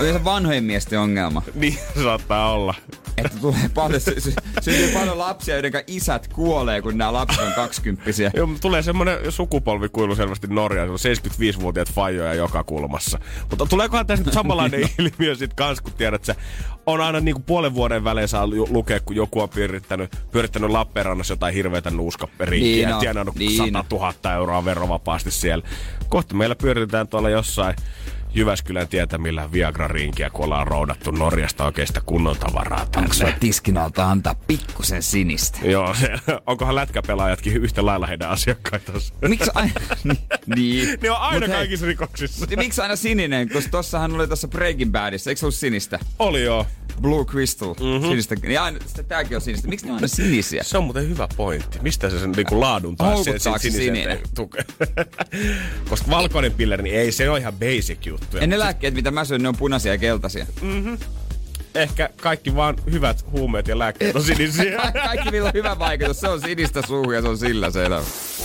oli se vanhojen miesten ongelma. niin, saattaa olla. Että tulee paljon, sy- sy- syntyy paljon lapsia, joiden isät kuolee, kun nämä lapset on kaksikymppisiä. Joo, tulee semmoinen sukupolvikuilu selvästi Norjaan, se on 75-vuotiaat fajoja joka kulmassa. Mutta tuleekohan tässä nyt samanlainen ilmiö sit kans, kun tiedät, että on aina niinku puolen vuoden välein saa lukea, kun joku on pyörittänyt, pyörittänyt Lappeenrannassa jotain hirveätä nuuskaperiikkiä niin, no, ja tienannut niin 100 000 euroa verovapaasti siellä. Kohta meillä pyöritetään tuolla jossain Jyväskylän tietämillä Viagra-rinkiä, kun ollaan roudattu Norjasta oikeista kunnon tavaraa tänne. Onko sulla tiskinalta antaa pikkusen sinistä? Joo, se, onkohan lätkäpelaajatkin yhtä lailla heidän asiakkaita? Miksi aina? niin. Ne on aina Mut kaikissa hei, rikoksissa. Miksi aina sininen? Koska tossahan oli tuossa Breaking Badissa, eikö se ollut sinistä? Oli joo. Blue Crystal, mm-hmm. sinistä. Niin aina, tääkin on sinistä. Miksi ne on aina sinisiä? Se on muuten hyvä pointti. Mistä se sen niinku laadun taas sen, sen sinisen tukee? Koska valkoinen pilleri, niin ei se ole ihan basic juttu. En ne lääkkeet, mitä mä syön, ne on punaisia ja keltaisia. Mm-hmm ehkä kaikki vaan hyvät huumeet ja lääkkeet on sinisiä. kaikki, millä on hyvä vaikutus, se on sinistä suuhun ja se on sillä selvä.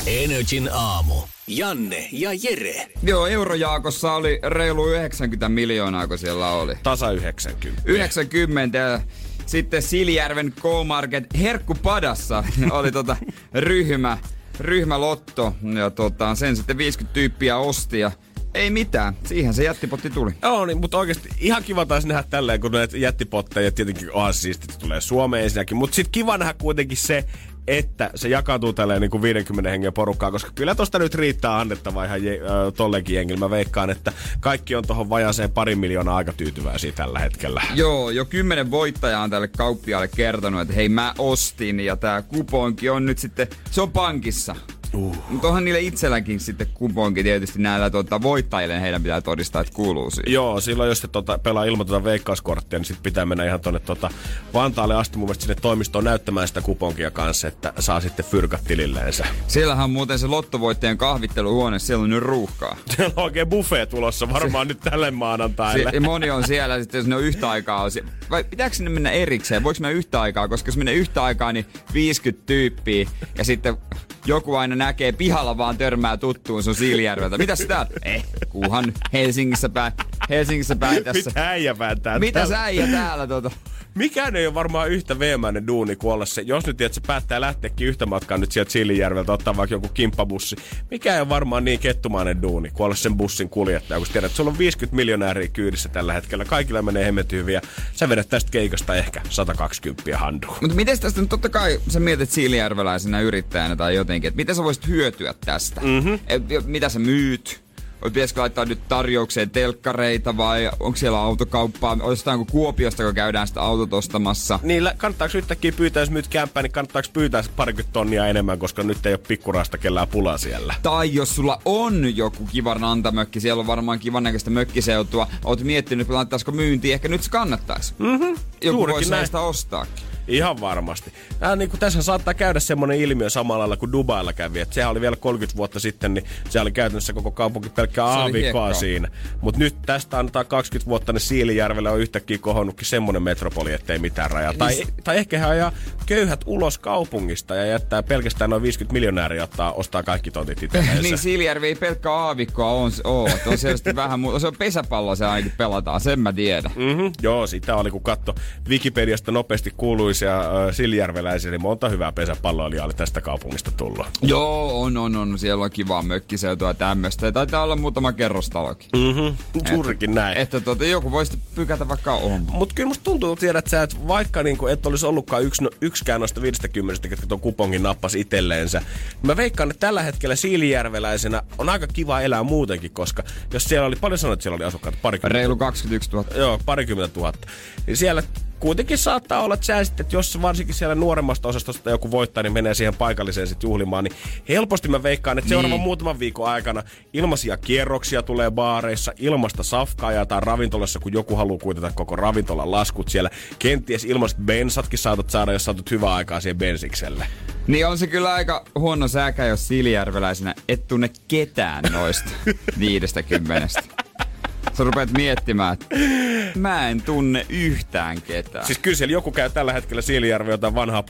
Energin aamu. Janne ja Jere. Joo, Eurojaakossa oli reilu 90 miljoonaa, kun siellä oli. Tasa 90. 90 ja sitten Siljärven K-Market Herkkupadassa oli tota ryhmä, ryhmälotto ja tota, sen sitten 50 tyyppiä osti ja ei mitään. Siihen se jättipotti tuli. Joo, niin, mutta oikeasti ihan kiva taas nähdä tälleen, kun näitä jättipotteja tietenkin on siistiä, tulee Suomeen ensinnäkin. Mutta sitten kiva nähdä kuitenkin se, että se jakautuu tälleen niin kuin 50 hengen porukkaa, koska kyllä tosta nyt riittää annettavaa ihan je, äh, tollekin jengillä. Mä veikkaan, että kaikki on tuohon vajaaseen parin miljoonaa aika tyytyväisiä tällä hetkellä. Joo, jo kymmenen voittajaa on tälle kauppiaalle kertonut, että hei mä ostin ja tää kuponki on nyt sitten, se on pankissa. Uh. Mutta onhan niille itselläkin sitten kuponki tietysti näillä tuota, voittajille, heidän pitää todistaa, että kuuluu siihen. Joo, silloin jos se tota, pelaa ilman tuota veikkauskorttia, niin sitten pitää mennä ihan tuonne tota, Vantaalle asti mun mielestä sinne toimistoon näyttämään sitä kuponkia kanssa, että saa sitten fyrkat tililleensä. Siellähän on muuten se lottovoittajan kahvitteluhuone, siellä on nyt ruuhkaa. Siellä on oikein buffet tulossa varmaan se, nyt tälle maanantaille. Se, moni on siellä, sitten jos ne on yhtä aikaa. Vai pitääkö sinne mennä erikseen? Voiko mennä yhtä aikaa? Koska jos menee yhtä aikaa, niin 50 tyyppiä ja sitten joku aina näkee pihalla vaan törmää tuttuun sun Siilijärveltä. Mitäs tää? Eh, kuhan Helsingissä päin. Helsingissä päin tässä. Mitä äijä vääntää Mitä täällä? sä äijä täällä tota? Mikään ei ole varmaan yhtä veemäinen duuni kuin olla se. Jos nyt tiedät, se päättää lähteäkin yhtä matkaa nyt sieltä Siilijärveltä ottaa vaikka joku kimppabussi. Mikä ei ole varmaan niin kettumainen duuni kuin olla sen bussin kuljettaja. Kun tiedät, että sulla on 50 miljonääriä kyydissä tällä hetkellä. Kaikilla menee hemmetin hyviä. Sä vedät tästä keikasta ehkä 120 handuun. Mutta miten tästä nyt totta kai sä mietit siilijärveläisenä yrittäjänä tai jotenkin, että miten sä voisit hyötyä tästä? Mm-hmm. Et, mitä sä myyt? Pitäisikö laittaa nyt tarjoukseen telkkareita vai onko siellä autokauppaa? Ostetaanko Kuopiosta, kun käydään sitä autot ostamassa? Niin, lä- kannattaako yhtäkkiä pyytää, jos myyt kämppää, niin kannattaako pyytää parikymmentä tonnia enemmän, koska nyt ei ole pikkurasta kellään pulaa siellä. Tai jos sulla on joku kiva rantamökki, siellä on varmaan kivan näköistä mökkiseutua, oot miettinyt, että laittaisiko myyntiin, ehkä nyt se kannattaisi. Mm-hmm. Joku voisi näistä ostaakin. Ihan varmasti. Tää, niin kuin, tässä saattaa käydä semmoinen ilmiö samalla lailla kuin Dubailla kävi. Että sehän oli vielä 30 vuotta sitten, niin se oli käytännössä koko kaupunki pelkkää aavikkoa siinä. Mutta nyt tästä annetaan 20 vuotta, niin Siilijärvellä on yhtäkkiä kohonnutkin semmoinen metropoli, ettei mitään rajaa. Tai, Niin tai ehkä he ajaa köyhät ulos kaupungista ja jättää pelkästään noin 50 miljonääriä ottaa, ostaa kaikki tontit niin Siilijärvi ei pelkkä aavikkoa on, oo, että on selvästi vähän muuta. Se on pesäpallo se ainakin pelataan, sen mä tiedän. Mm-hmm, joo, sitä oli kun katso Wikipediasta nopeasti kuuluisia äh, siljärveläisiä, niin monta hyvää pesäpalloilijaa oli tästä kaupungista tullut. Joo, on, on, on. Siellä on kivaa mökkiseutua ja tämmöistä. Ja taitaa olla muutama kerrostalokin. Mm-hmm, juurikin näin. Että tota, joku voisi pykätä vaikka oma. Mutta kyllä musta tuntuu, tiedät sä, että vaikka niinku et olisi ollutkaan yks, no, yksikään noista 50, ketkä tuon kupongin nappasi itselleensä, niin mä veikkaan, että tällä hetkellä Siilijärveläisenä on aika kiva elää muutenkin, koska jos siellä oli, paljon sanoit, että siellä oli asukkaita, parikymmentä Reilu 21 000. Joo, parikymmentä tuhatta. Niin siellä kuitenkin saattaa olla, että sä sitten, että jos varsinkin siellä nuoremmasta osastosta joku voittaa, niin menee siihen paikalliseen sitten juhlimaan, niin helposti mä veikkaan, että seuraavan Niin. muutaman viikon aikana ilmaisia kierroksia tulee baareissa, ilmasta safkaa jaetaan ravintolassa, kun joku haluaa kuitata koko ravintolan laskut siellä. Kenties ilmaiset bensatkin saatat saada, jos saatat hyvää aikaa siihen bensikselle. Niin on se kyllä aika huono säkä, jos Siilijärveläisenä et tunne ketään noista viidestä kymmenestä. Sä rupeat miettimään, että mä en tunne yhtään ketään. Siis kyllä siellä joku käy tällä hetkellä Siilijärvi jotain vanhaa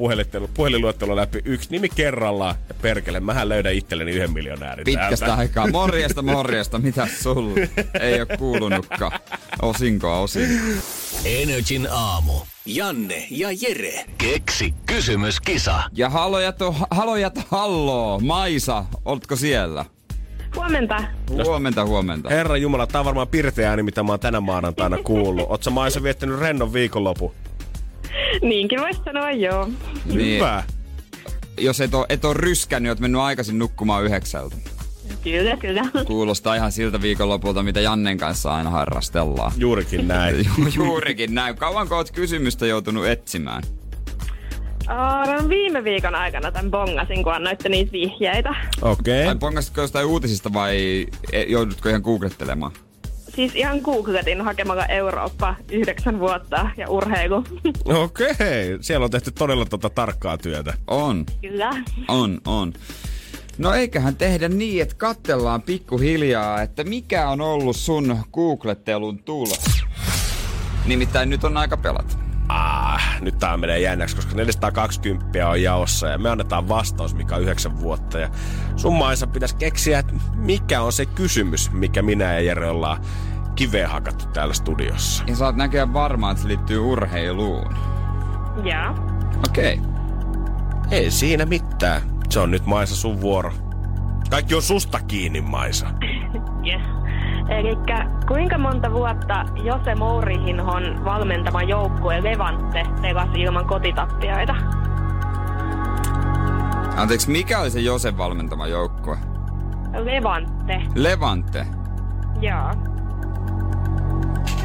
puhelinluettelua läpi yksi nimi kerrallaan. Ja perkele, mähän löydän itselleni yhden miljonäärin Pitkästä täältä. aikaa. Morjesta, morjesta. Mitä sulla? Ei oo kuulunutkaan. Osinkoa, osinkoa. Energin aamu. Janne ja Jere. Keksi kysymyskisa. Ja halojat, halojat halloo. Maisa, oletko siellä? Huomenta. Huomenta, huomenta. Herra Jumala, tää on varmaan pirteä ääni, mitä mä oon tänä maanantaina kuullut. Sä Maisa viettänyt rennon viikonlopun? Niinkin voisi sanoa, joo. Niin. Hyvä. Jos et oo, et oo ryskännyt, oot mennyt aikaisin nukkumaan yhdeksältä. Kyllä, kyllä. Kuulostaa ihan siltä viikonlopulta, mitä Jannen kanssa aina harrastellaan. Juurikin näin. Ju- Juurikin näin. Kauanko oot kysymystä joutunut etsimään? Uh, viime viikon aikana tämän bongasin, kun annoitte niitä vihjeitä. Okei. Ai pongasitko jostain uutisista vai e- joudutko ihan googlettelemaan? Siis ihan googletin hakemalla Eurooppa yhdeksän vuotta ja urheilu. Okei. Siellä on tehty todella tota tarkkaa työtä. On, kyllä. on, on. No eiköhän tehdä niin, että katsellaan pikkuhiljaa, että mikä on ollut sun googlettelun tulos. Nimittäin nyt on aika pelata. Ah, nyt tää menee jännäksi, koska 420 on jaossa ja me annetaan vastaus, mikä on 9 vuotta. Ja sun maissa pitäisi keksiä, että mikä on se kysymys, mikä minä ja Jere ollaan kiveen hakattu täällä studiossa. Ja saat näköjään varmaan, että se liittyy urheiluun. Ja. Okei. Okay. Ei siinä mitään. Se on nyt Maisa sun vuoro. Kaikki on susta kiinni, Maisa. Yes. Eli kuinka monta vuotta Jose Mourihinhon valmentama joukkue Levante pelasi ilman kotitappioita? Anteeksi, mikä oli se Josen valmentama joukkue? Levante, Levante. joo.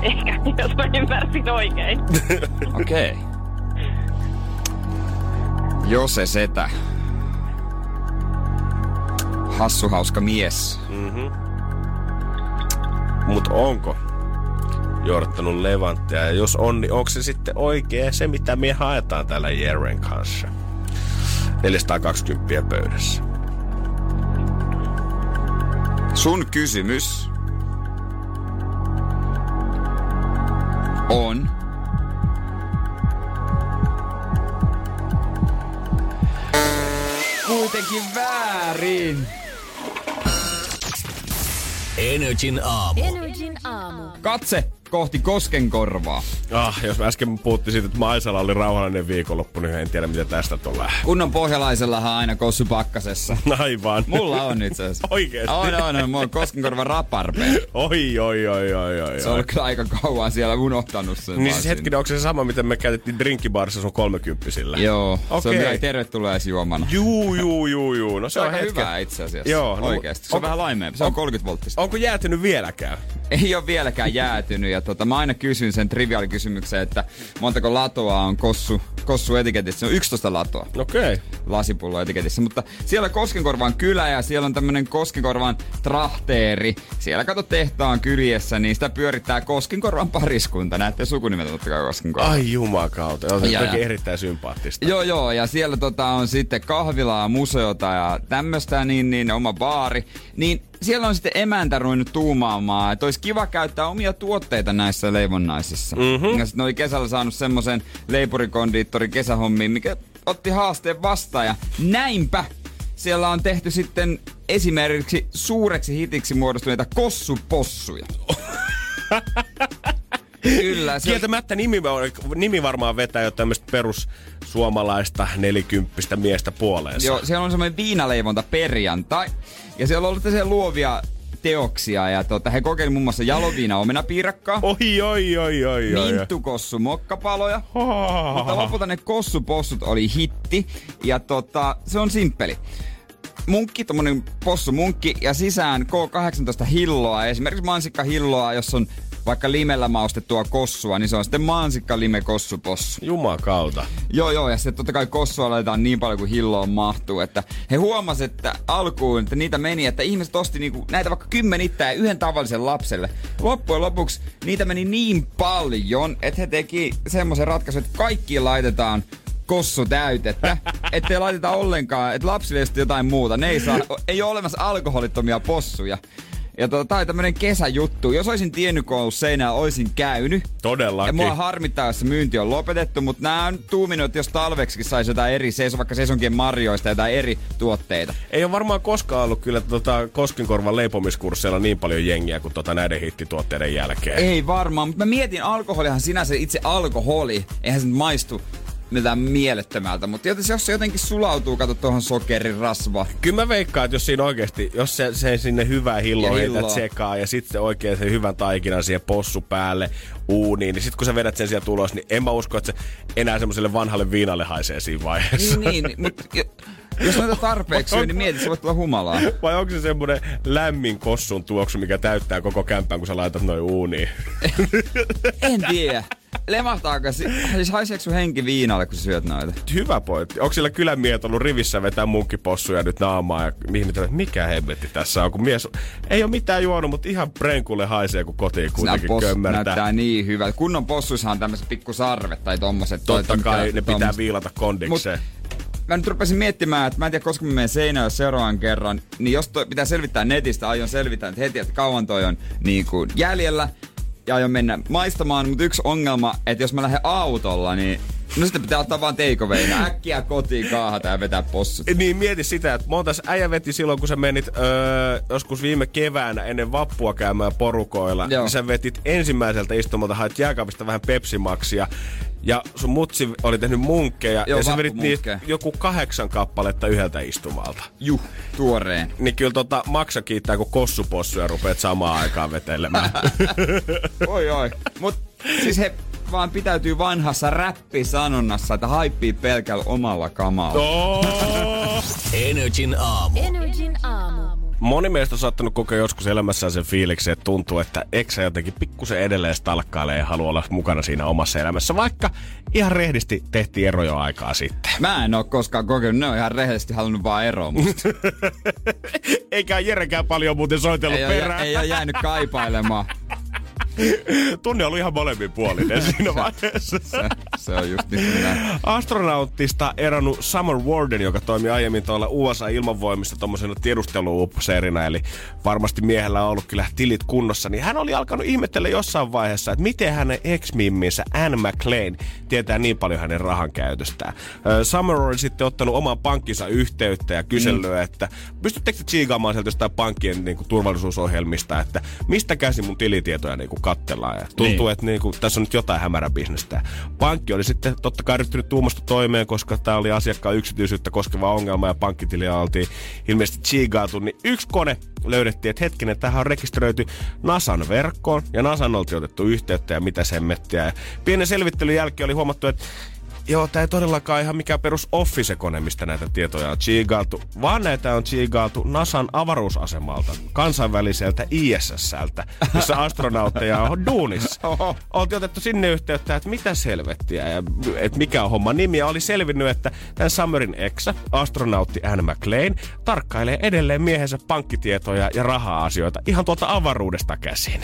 Ehkä, jos mä ymmärsin oikein. Okei. Okay. Jose Setä. Hassu hauska mies. Mut onko johdattanut Levanttia? Ja jos on, niin onko se sitten oikea se, mitä me haetaan täällä Jeren kanssa? 420 pöydässä. Sun kysymys on... kuitenkin väärin. Energin aamu. Energin aamu. Katse kohti Koskenkorvaa. Ah, jos mä äsken puhuttiin siitä, että Maisala oli rauhallinen viikonloppu, niin en tiedä, mitä tästä tulee. Kunnon pohjalaisellahan aina kossu pakkasessa. Aivan. Mulla on itse asiassa. Oikeesti? On, on, on. Mulla on Koskenkorva raparpe. Oi, oi, oi, oi, oi. Se on kyllä aika kauan siellä unohtanut sen. Niin siis hetkinen, onko se sama, mitä me käytettiin drinkkibarissa sun kolmekymppisillä? Joo, se on vielä tervetulleesjuomana. Juu, juu, juu, juu. No se, Se on on hetken. hyvä itse asiassa. Joo, no, Oikeesti. Se on onko- vähän laimeempi. Se on on- 30 volttista. Onko jäätynyt vieläkään? Ei ole vieläkään jäätynyt. Ja tota, mä aina kysyn sen triviaalikysymyksen, että montako latoa on kossu, kossu etiketissä. Se on 11 latoa Okei. Okay. lasipullo etiketissä. Mutta siellä Koskenkorvan kylä ja siellä on tämmönen Koskenkorvan trahteeri. Siellä kato tehtaan kyljessä, niin sitä pyörittää Koskenkorvan pariskunta. Näette sukunimeltä totta kai Koskenkorva. Ai jumakauta. On se Ja, ja. erittäin sympaattista. Joo, joo, ja siellä tota on sitten kahvilaa, museota ja tämmöstä, niin, niin oma baari. Niin siellä on sitten emäntä ruvennut tuumaamaan, että olisi kiva käyttää omia tuotteita näissä leivonnaisissa. Mm-hmm. Ja sitten oli kesällä saanut semmoisen leipurikondiittorin kesähommiin, mikä otti haasteen vastaan. Ja näinpä siellä on tehty sitten esimerkiksi suureksi hitiksi muodostuneita kossupossuja. Kyllä, se on Kieltämättä nimi, nimi varmaan vetää jo tämmöistä perussuomalaista nelikymppistä miestä puoleensa. Joo, siellä on semmoinen viinaleivonta perjantai. Ja siellä on ollut luovia teoksia. Ja tota, he kokeilivat muun muassa jaloviina omenapiirakkaa, Oi, oi, oi, oi, oi. minttukossu mokkapaloja. Mutta lopulta ne kossupossut oli hitti. Ja tota, se on simppeli. Munkki, tommonen possu munkki ja sisään K18 hilloa. Esimerkiksi mansikka hilloa, jos on vaikka limellä maustettua kossua, niin se on sitten mansikka lime kossupossu. Jumakauta. Joo, joo, ja sitten totta kai kossua laitetaan niin paljon kuin hilloon mahtuu, että he huomasivat, että alkuun, että niitä meni, että ihmiset osti niinku näitä vaikka kymmenittäin yhden tavallisen lapselle. Loppujen lopuksi niitä meni niin paljon, että he teki semmoisen ratkaisun, että kaikki laitetaan kossu täytettä, ettei laiteta ollenkaan, että lapsille jotain muuta. Ne ei, saa, ei ole olemassa alkoholittomia possuja. Ja tota, tää on tämmönen kesäjuttu. Jos olisin tiennyt, kun ollut seinää, olisin käynyt. Ja Todellakin. mua harmittaa, jos se myynti on lopetettu, mutta nämä on tuuminut, että jos talveksikin saisi jotain eri, seiso, vaikka seisonkien marjoista jotain eri tuotteita. Ei ole varmaan koskaan ollut kyllä tota Koskenkorvan leipomiskursseilla niin paljon jengiä kuin tota näiden hittituotteiden jälkeen. Ei varmaan, mutta mä mietin, alkoholihan sinänsä itse alkoholi, eihän se maistu mitään mielettömältä, mutta jos jos se jotenkin sulautuu, kato tuohon sokerin rasva. Kyllä mä veikkaan, että jos siinä oikeasti, jos se, se sinne hyvää hilloa Ja heität sekaa ja sitten oikein sen hyvän taikinan siihen possu päälle uuniin, niin sitten kun sä vedät sen sieltä ulos, niin en mä usko, että se enää semmoiselle vanhalle viinalle haisee siinä vaiheessa. Niin, niin mutta jos noita tarpeeksi syö, niin mieti, se voi tulla humalaa. Vai onko se semmonen lämmin kossun tuoksu, mikä täyttää koko kämpän, kun sä laitat noin uuniin? En tiedä. Lemahtaako, si- siis haiseeko sun henki viinalle, kun sä syöt noita? Hyvä pointti. Onko sillä kylän miehet ollut rivissä vetää munkkipossuja nyt naamaa ja ihmetellä, että mikä hemmetti tässä on, kun mies ei ole mitään juonut, mutta ihan prenkulle haisee, kun kotiin kuitenkin possut kömmärtää. näyttää niin hyvältä. Kunnon possuissahan on tämmöiset pikku sarvet tai tommoset. Totta toi- kai ne pitää tommoset. viilata kondikseen. Mä nyt rupesin miettimään, että mä en tiedä koska mä menen Seinäjoelle seuraavan kerran, niin jos toi pitää selvittää netistä, aion selvittää että heti, että kauan toi on niin kuin jäljellä ja aion mennä maistamaan, mutta yksi ongelma, että jos mä lähden autolla, niin no sitten pitää ottaa vaan teikoveina, äkkiä kotiin kaahata ja vetää possut. Niin mieti sitä, että montas äijä veti silloin, kun sä menit öö, joskus viime keväänä ennen vappua käymään porukoilla. Joo. Niin sä vetit ensimmäiseltä istumalta, hait jääkaapista vähän pepsimaksia. Ja sun mutsi oli tehnyt munkkeja. Joo, ja sä vedit niitä joku kahdeksan kappaletta yhdeltä istumalta. Juh, tuoreen. Niin kyllä tota maksa kiittää, kun kossupossuja rupeat samaan aikaan vetelemään. Oi oi. Mut siis he vaan pitäytyy vanhassa räppisanonnassa, että haippii pelkällä omalla kamalla. oh! Energin aamu. Energin aamu. Moni meistä on saattanut kokea joskus elämässään sen fiiliksen, että tuntuu, että eksä jotenkin pikkusen edelleen stalkkailee ja haluaa olla mukana siinä omassa elämässä, vaikka ihan rehdisti tehtiin ero jo aikaa sitten. Mä en oo koskaan kokenut, ne on ihan rehellisesti halunnut vaan eroa musta. Eikä Jerekään paljon muuten soitellut ei, ole, perään. ei ole jäänyt kaipailemaan. Tunne oli ihan molemmin puolinen siinä vaiheessa. Se, se on just niin. Astronauttista eronnut Summer Warden, joka toimi aiemmin tuolla USA-ilmanvoimissa tuommoisena tiedusteluupseerina, eli varmasti miehellä on ollut kyllä tilit kunnossa, niin hän oli alkanut ihmetellä jossain vaiheessa, että miten hänen ex-mimminsä Anne McLean tietää niin paljon hänen rahan käytöstään. Summer oli sitten ottanut oman pankkinsa yhteyttä ja kysellyt, mm. että pystyttekö te tsiigaamaan sieltä jostain pankkien niin kuin, turvallisuusohjelmista, että mistä käsin mun tilitietoja niin kuin, kattellaan. Ja tuntuu, niin. että niin kuin, tässä on nyt jotain hämäräbisnestä. Pankki oli sitten totta kai ryhtynyt tuumasta toimeen, koska tämä oli asiakkaan yksityisyyttä koskeva ongelma ja pankkitiliä oltiin ilmeisesti tsiigaatu, niin yksi kone löydettiin, että hetkinen, tähän on rekisteröity NASAn verkkoon ja NASAn oltiin otettu yhteyttä ja mitä semmettiä. Ja pienen selvittelyn jälkeen oli huomattu, että Joo, tämä ei todellakaan ihan mikään perus Office-kone, mistä näitä tietoja on chiigailtu, vaan näitä on chiigailtu NASAn avaruusasemalta, kansainväliseltä ISSltä, missä astronautteja on duunissa. Oltiin otettu sinne yhteyttä, että mitä selvettiä ja että mikä on homman nimi. Ja oli selvinnyt, että tämän Summerin eksä, astronautti Anne McLean, tarkkailee edelleen miehensä pankkitietoja ja raha-asioita ihan tuolta avaruudesta käsin.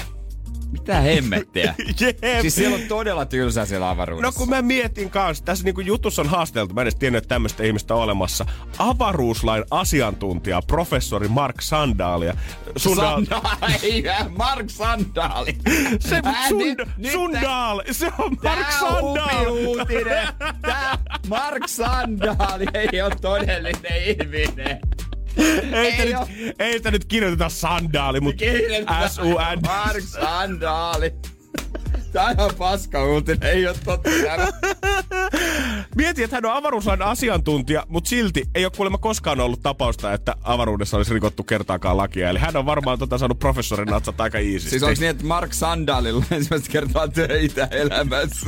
Mitä hemmettiä? Jep. Siis siellä on todella tylsää siellä avaruudessa. No kun mä mietin kanssa, tässä niinku jutussa on haasteltu, mä en edes tiennyt, että tämmöistä ihmistä on olemassa. Avaruuslain asiantuntija, professori Mark Sandaalia. Sundal, Sandaali, Mark Sandaali. se Ää, sund, nyt- Sundaal, se on Mark Sandaal. uutinen. Tää Mark Sandaali ei ole todellinen ihminen. Ei, ei, oo. nyt, ei sitä nyt kirjoiteta sandaali, mutta S-U-N. Mark Sandaali. Tää on paska uutinen, ei ole totta. Tämä. Mietin, että hän on avaruuslain asiantuntija, mutta silti ei ole kuulemma koskaan ollut tapausta, että avaruudessa olisi rikottu kertaakaan lakia. Eli hän on varmaan tota saanut professorin natsat aika easy. Siis onko niin, että Mark Sandalilla ensimmäistä kertaa töitä elämässä?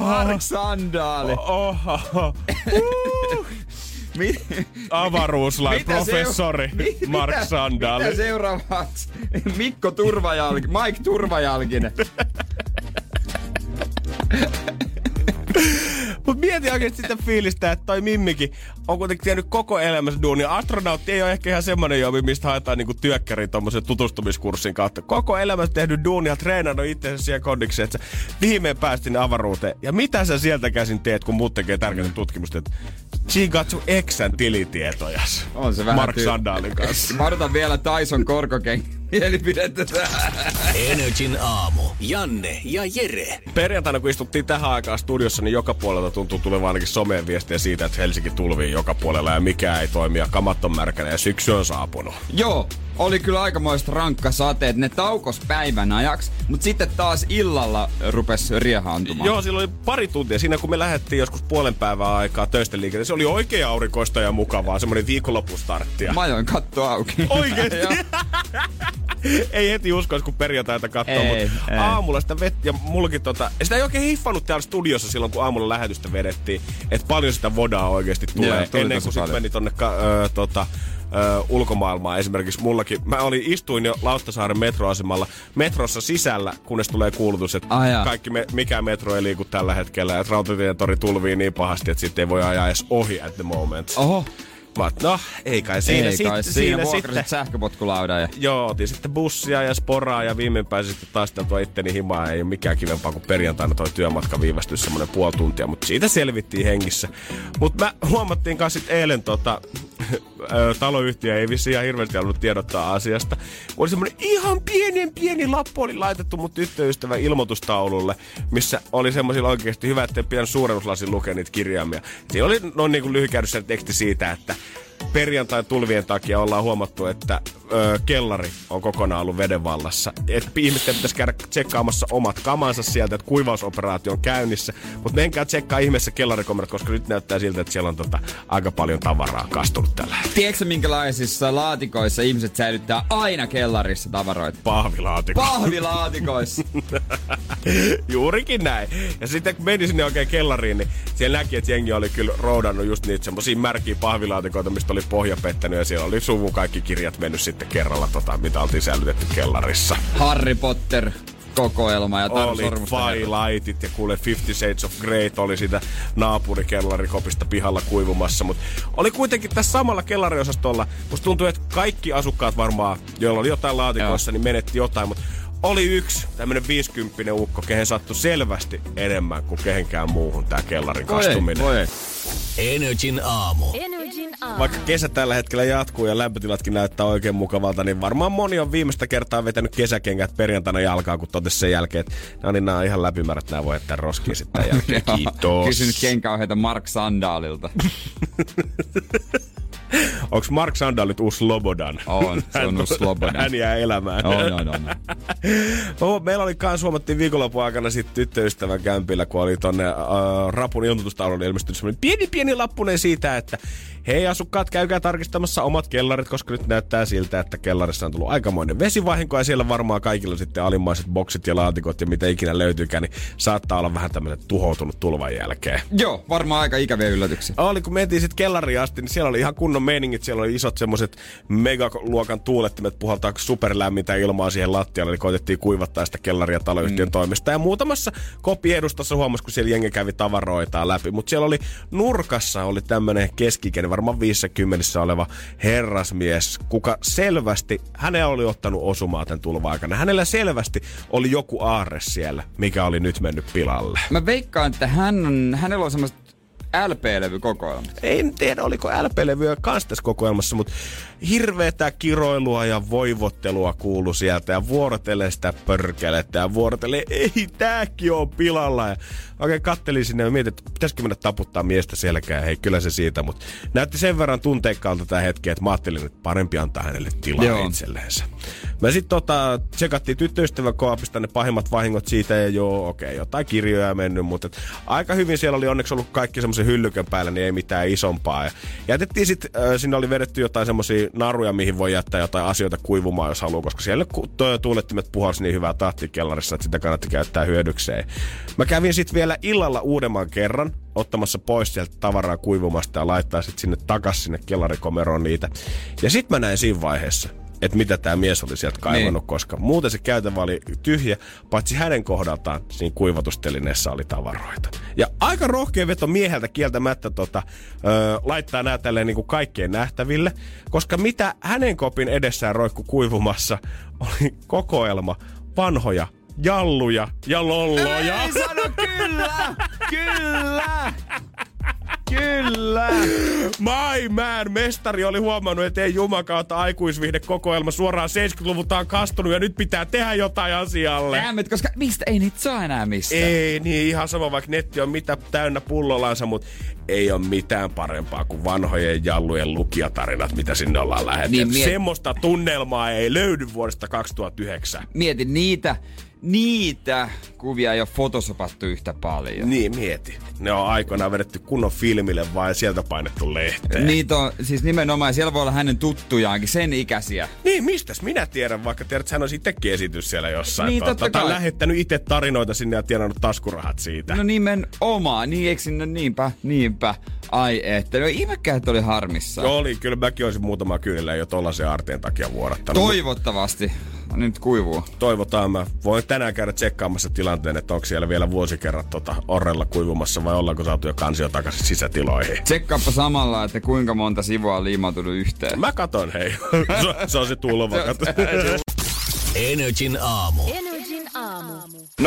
Mark Sandaali. Oho. Mi- Avaruuslain professori Mi- Mark mitä- Sandaali. Mitä seuraavaksi? Mikko Turvajalki, Mike Turvajalkinen. Mut mieti oikeesti sitä fiilistä, että toi Mimmikin on kuitenkin tehnyt koko elämänsä duunia. Astronautti ei ole ehkä ihan semmonen jobi, mistä haetaan niinku työkkäri tommosen tutustumiskurssin kautta. Koko elämänsä tehnyt duunia, treenannut itsensä siihen kondiksi, että viimein päästin avaruuteen. Ja mitä sä sieltä käsin teet, kun muut tekee tärkeää tutkimusta, että tsiigaat sun eksän tilitietojas. On se vähän Mark tyy- Sandaalin kanssa. Mä odotan vielä Tyson Korkoken mielipidettä tähän. Energin aamu. Janne ja Jere. Perjantaina, kun istuttiin tähän aikaan studiossa, niin joka puolelta tuntuu tulevan ainakin someen viestiä siitä, että Helsinki tulvii joka puolella ja mikään ei toimi ja kamat on märkänä ja syksy on saapunut. Joo, oli kyllä aikamoista rankka sateet. Ne taukos päivän ajaksi, mutta sitten taas illalla rupes riehaantumaan. Joo, silloin oli pari tuntia. Siinä kun me lähdettiin joskus puolen päivän aikaa töistä liikenteen, se oli oikein aurinkoista ja mukavaa. Semmoinen viikonloppustartti. Mä ajoin katto auki. Oikeesti? Ei heti uskoisi, kun perjantaita katsoo, mutta ei. aamulla sitä vettä ja mullakin tota, sitä ei oikein hiffannut täällä studiossa silloin, kun aamulla lähetystä vedettiin, että paljon sitä vodaa oikeasti tulee. Joo, tuli Ennen kuin sit paljon. meni tonne ka, ö, tota, ö, ulkomaailmaan esimerkiksi mullakin. Mä olin, istuin jo Lauttasaaren metroasemalla metrossa sisällä, kunnes tulee kuulutus, että Ai jaa. kaikki me, mikään metro ei liiku tällä hetkellä, että rautatien tori tulvii niin pahasti, että sitten ei voi ajaa edes ohi at the moment. Oho, Mä no, ei kai siinä, ei sit, kai. Siinä, siinä sitten. sähköpotkulaudan ja... Joo, otin sitten bussia ja sporaa ja viimein sitten taisteltua itteni himaa. Ei ole mikään kivempaa kuin perjantaina toi työmatka viivästyi semmoinen puoli tuntia, mutta siitä selvittiin hengissä. Mutta mä huomattiin kanssa sitten eilen tota, taloyhtiö ei vissiin ihan hirveästi halunnut tiedottaa asiasta. Oli semmoinen ihan pienen pieni lappu oli laitettu mun tyttöystävän ilmoitustaululle, missä oli semmoisilla oikeasti hyvä, että pian suurennuslasin lukea niitä kirjaimia. Siinä oli noin niin kuin lyhykäydessä teksti siitä, että perjantai tulvien takia ollaan huomattu, että ö, kellari on kokonaan ollut veden vallassa. Et ihmisten pitäisi käydä tsekkaamassa omat kamansa sieltä, että kuivausoperaatio on käynnissä. Mutta menkää tsekkaa ihmeessä kellarikomerat, koska nyt näyttää siltä, että siellä on tota, aika paljon tavaraa kastunut tällä hetkellä. Tiedätkö minkälaisissa laatikoissa ihmiset säilyttää aina kellarissa tavaroita? Pahvilaatikko. Pahvilaatikoissa. Juurikin näin. Ja sitten kun meni sinne oikein kellariin, niin siellä näki, että jengi oli kyllä roudannut just niitä semmosia märkiä pahvilaatikoita, mistä oli pohja pettänyt ja siellä oli suvun kaikki kirjat mennyt sitten kerralla, tota, mitä oltiin säilytetty kellarissa. Harry Potter, kokoelma ja Taru oli. Twilightit ja kuule Fifty Shades of Grey oli sitä naapurikellarikopista pihalla kuivumassa. Mutta oli kuitenkin tässä samalla kellariosastolla. Musta tuntuu, että kaikki asukkaat varmaan, joilla oli jotain laatikoissa, niin menetti jotain. Mutta oli yksi tämmönen 50 ukko, kehen sattui selvästi enemmän kuin kehenkään muuhun tää kellarin Voi kastuminen. voi ei. Energin aamu. Energin aamu. Vaikka kesä tällä hetkellä jatkuu ja lämpötilatkin näyttää oikein mukavalta, niin varmaan moni on viimeistä kertaa vetänyt kesäkengät perjantaina jalkaan, kun totesi sen jälkeen, että no niin, nämä on ihan läpimärät, nämä voi jättää roskiin sitten tämän jälkeen. Kiitos. Kysynyt kenkauheita Mark Sandaalilta. Onko Mark Sandalit uusi Slobodan? On, se on uusi Slobodan. Hän jää elämään. On, on, on. Meillä oli kans huomattiin viikonlopun aikana sit tyttöystävän kämpillä, kun oli tonne äh, rapun ilmoitustaululle ilmestynyt semmoinen pieni pieni lappunen siitä, että hei asukkaat, käykää tarkistamassa omat kellarit, koska nyt näyttää siltä, että kellarissa on tullut aikamoinen vesivahinko ja siellä varmaan kaikilla sitten alimmaiset boksit ja laatikot ja mitä ikinä löytyykään, niin saattaa olla vähän tämmöinen tuhoutunut tulvan jälkeen. Joo, varmaan aika ikäviä yllätyksiä. Oli, kun mentiin sitten kellariin asti, niin siellä oli ihan kunnon meiningit. Siellä oli isot semmoset megaluokan tuulettimet puhaltaa superlämmintä ilmaa siihen lattialle. Eli koitettiin kuivattaa sitä kellaria taloyhtiön mm. toimesta. Ja muutamassa kopiedustassa huomasi, kun siellä jengi kävi tavaroitaan läpi. Mutta siellä oli nurkassa oli tämmönen keskikäinen, varmaan 50 oleva herrasmies, kuka selvästi, hänellä oli ottanut osumaa tämän tulvan aikana. Hänellä selvästi oli joku aarre siellä, mikä oli nyt mennyt pilalle. Mä veikkaan, että hän hänellä on semmoista LP-levykokoelma. En tiedä, oliko LP-levyä kans tässä kokoelmassa, mutta hirveetä kiroilua ja voivottelua kuulu sieltä ja vuorotelle sitä pörkelettä ja vuorotelle, ei tääkin on pilalla. Ja oikein kattelin sinne ja mietin, että pitäisikö mennä taputtaa miestä selkää. Hei, kyllä se siitä, mutta näytti sen verran tunteikkaalta tämä hetki, että mä ajattelin, että parempi antaa hänelle tilaa Joo. Itselleensä. Mä sitten tota, tsekattiin tyttöystävän koapista ne pahimmat vahingot siitä ja joo, okei, okay, jotain kirjoja mennyt, mutta et, aika hyvin siellä oli onneksi ollut kaikki semmoisen hyllykön päällä, niin ei mitään isompaa. Ja jätettiin sitten, sinne oli vedetty jotain semmoisia naruja, mihin voi jättää jotain asioita kuivumaan, jos haluaa, koska siellä tuulettimet puhalsi niin hyvää tahtia kellarissa, että sitä kannatti käyttää hyödykseen. Mä kävin sitten vielä illalla uudemman kerran ottamassa pois sieltä tavaraa kuivumasta ja laittaa sitten sinne takas sinne kellarikomeroon niitä. Ja sitten mä näin siinä vaiheessa, että mitä tämä mies oli sieltä kaivannut, Niin. koska muuten se käytävä oli tyhjä, paitsi hänen kohdaltaan siinä kuivatustelineessä oli tavaroita. Ja aika rohkea veto mieheltä kieltämättä tota, ö, laittaa nämä tälleen niin kuin kaikkeen nähtäville, koska mitä hänen kopin edessään roikku kuivumassa oli kokoelma vanhoja jalluja ja lolloja. Ei sano kyllä! Kyllä! Kyllä! My man, mestari oli huomannut, että ei jumakautta aikuisvihde kokoelma suoraan 70-luvulta on kastunut ja nyt pitää tehdä jotain asialle. Jäämet, koska mistä ei niitä saa enää missään. Ei, niin ihan sama, vaikka netti on mitä täynnä pullolansa, mutta ei ole mitään parempaa kuin vanhojen jallujen lukijatarinat, mitä sinne ollaan lähetetty. Niin, Niin, mie- Semmoista tunnelmaa ei löydy vuodesta 2009. Mieti niitä, niitä kuvia ei ole fotosopattu yhtä paljon. Niin, mieti. Ne on aikoinaan vedetty kunnon filmille vai ja sieltä painettu lehteen. Niitä on siis nimenomaan, siellä voi olla hänen tuttujaankin, sen ikäisiä. Niin, mistäs minä tiedän, vaikka tiedät, että hän olisi itsekin esitys siellä jossain. Niin, Tota, totta kai. lähettänyt itse tarinoita sinne ja tienannut taskurahat siitä. No nimenomaan, niin eikö sinne niinpä, niinpä. Ai että, no ihmekään, että oli harmissa. Oli, kyllä mäkin olisin muutama kyynillä jo tollasen aarteen takia vuodattanut. Toivottavasti. Nyt kuivuu. toivotaan. Mä voin tänään käydä tsekkaamassa tilanteen, että onko siellä vielä vuosikerrat tota orrella kuivumassa vai ollaanko saatu jo kansio takaisin sisätiloihin. Tsekkaappa samalla, että kuinka monta sivua on liimautunut yhteen. Mä katon, hei. se, se on se tulva. Energin aamu. Energin aamu. 050501719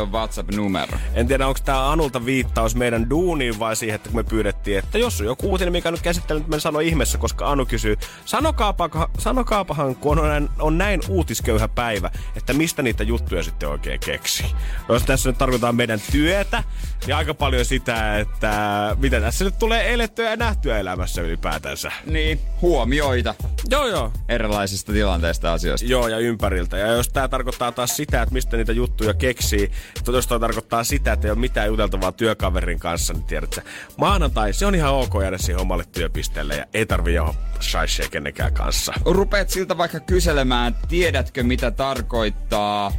on WhatsApp-numero. En tiedä, onko tämä Anulta viittaus meidän duuniin vai siihen, että kun me pyydettiin, että jos on joku uutinen, mikä on nyt käsittelynyt, me sano ihmeessä, koska Anu kysyy, sanokaapa, sanokaapahan, kun on näin, on näin uutisköyhä päivä, että mistä niitä juttuja sitten oikein keksii. No, Jos tässä nyt tarkoitetaan meidän työtä, niin aika paljon sitä, että mitä tässä nyt tulee elettyä ja nähtyä elämässä ylipäätänsä. Niin, huomioita Joo, joo. erilaisista tilanteista ja asioista. Joo, ja ympäriltä. Ja jos tämä tarkoittaa taas sitä, että mistä niitä juttuja keksii, että jos toi tarkoittaa sitä, että ei ole mitään juteltavaa työkaverin kanssa, niin tiedätkö, maanantai, se on ihan ok jäädä siihen omalle työpisteelle ja ei tarvi johon shaishia kenenkään kanssa. Rupeat siltä vaikka kyselemään, tiedätkö mitä tarkoittaa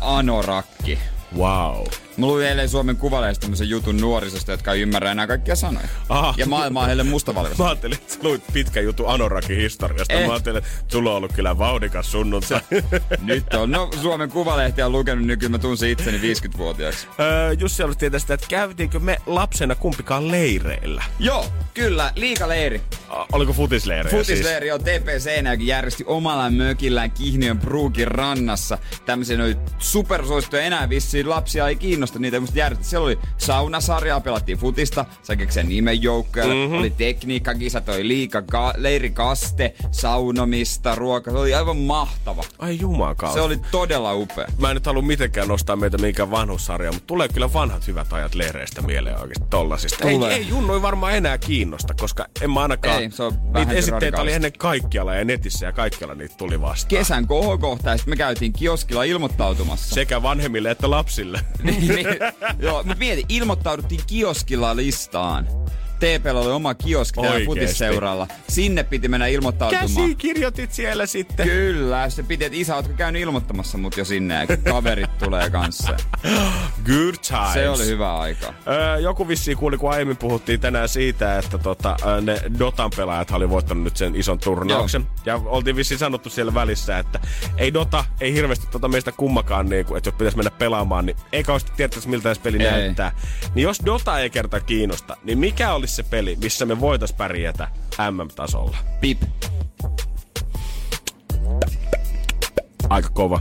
anorakki? Wow. Mä luin eilen Suomen Kuvalehdestä tämmöisen jutun nuorisosta, jotka ei ymmärrä enää kaikkia sanoja. Aha. Ja maailma on heille mustavalkoista. Mä ajattelin, että sä luit pitkä juttu Anorakin historiasta. Eh. Mä ajattelin, että sulla on ollut kyllä vauhdikas sunnuntai. Nyt on. No, Suomen Kuvalehti on lukenut nykyään, mä tunsin itseni 50-vuotiaaksi. Öö, Jussi halusi tietää sitä, että käytiinkö me lapsena kumpikaan leireillä? Joo, kyllä, liikaleiri. O- Oliko futisleirejä Futisleiri on TP Seinäjoki järjesti omalla mökillään Kihniön Pruukin rannassa. Tämmöisiä oli supersuosittuja enää vissiin lapsia ei kiinnosta niitä, musta järjesti. Siellä oli saunasarjaa, pelattiin futista, sai keksiä nimen joukkoja, mm-hmm. oli tekniikkakisat, oli liika, ka- leirikaste, saunomista, ruoka. Se oli aivan mahtava. Ai jumakauta. Se oli todella upea. Mä en nyt halua mitenkään nostaa meitä mihinkään vanhussarjaa, mutta tulee kyllä vanhat hyvät ajat leireistä mieleen oikeasti tollasista. Ei, ei junnoi varmaan enää kiinnosta, koska en mä ainakaan... Ei, se on niitä vähänkin esitteitä oli ennen kaikkialla ja netissä ja kaikkialla niitä tuli vastaan. Kesän kohokohta ja sitten me käytiin kioskilla ilmoittautumassa. Sekä vanhemmille että lapsille. niin, niin, joo, mutta mieti, ilmoittauduttiin kioskilla listaan. TPllä oli oma kioski täällä futisseuralla. Sinne piti mennä ilmoittautumaan. Käsi kirjoitit siellä sitten. Kyllä, se piti, että isä, ootko käynyt ilmoittamassa mut jo sinne ja kaverit tulee kanssa. Good times. Se oli hyvä aika. Öö, joku vissiin kuuli, kun aiemmin puhuttiin tänään siitä, että tota, ne Dotan pelaajat oli voittanut nyt sen ison turnauksen. Ja oltiin vissiin sanottu siellä välissä, että ei Dota, ei hirveästi tota meistä kummakaan, niin kuin, että jos pitäisi mennä pelaamaan, niin ei kauheasti tietäisi miltä se peli Ei. näyttää. Niin jos Dota ei kerta kiinnosta, niin mikä olisi se peli, missä me voitais pärjätä MM-tasolla? Pip. Aika kova.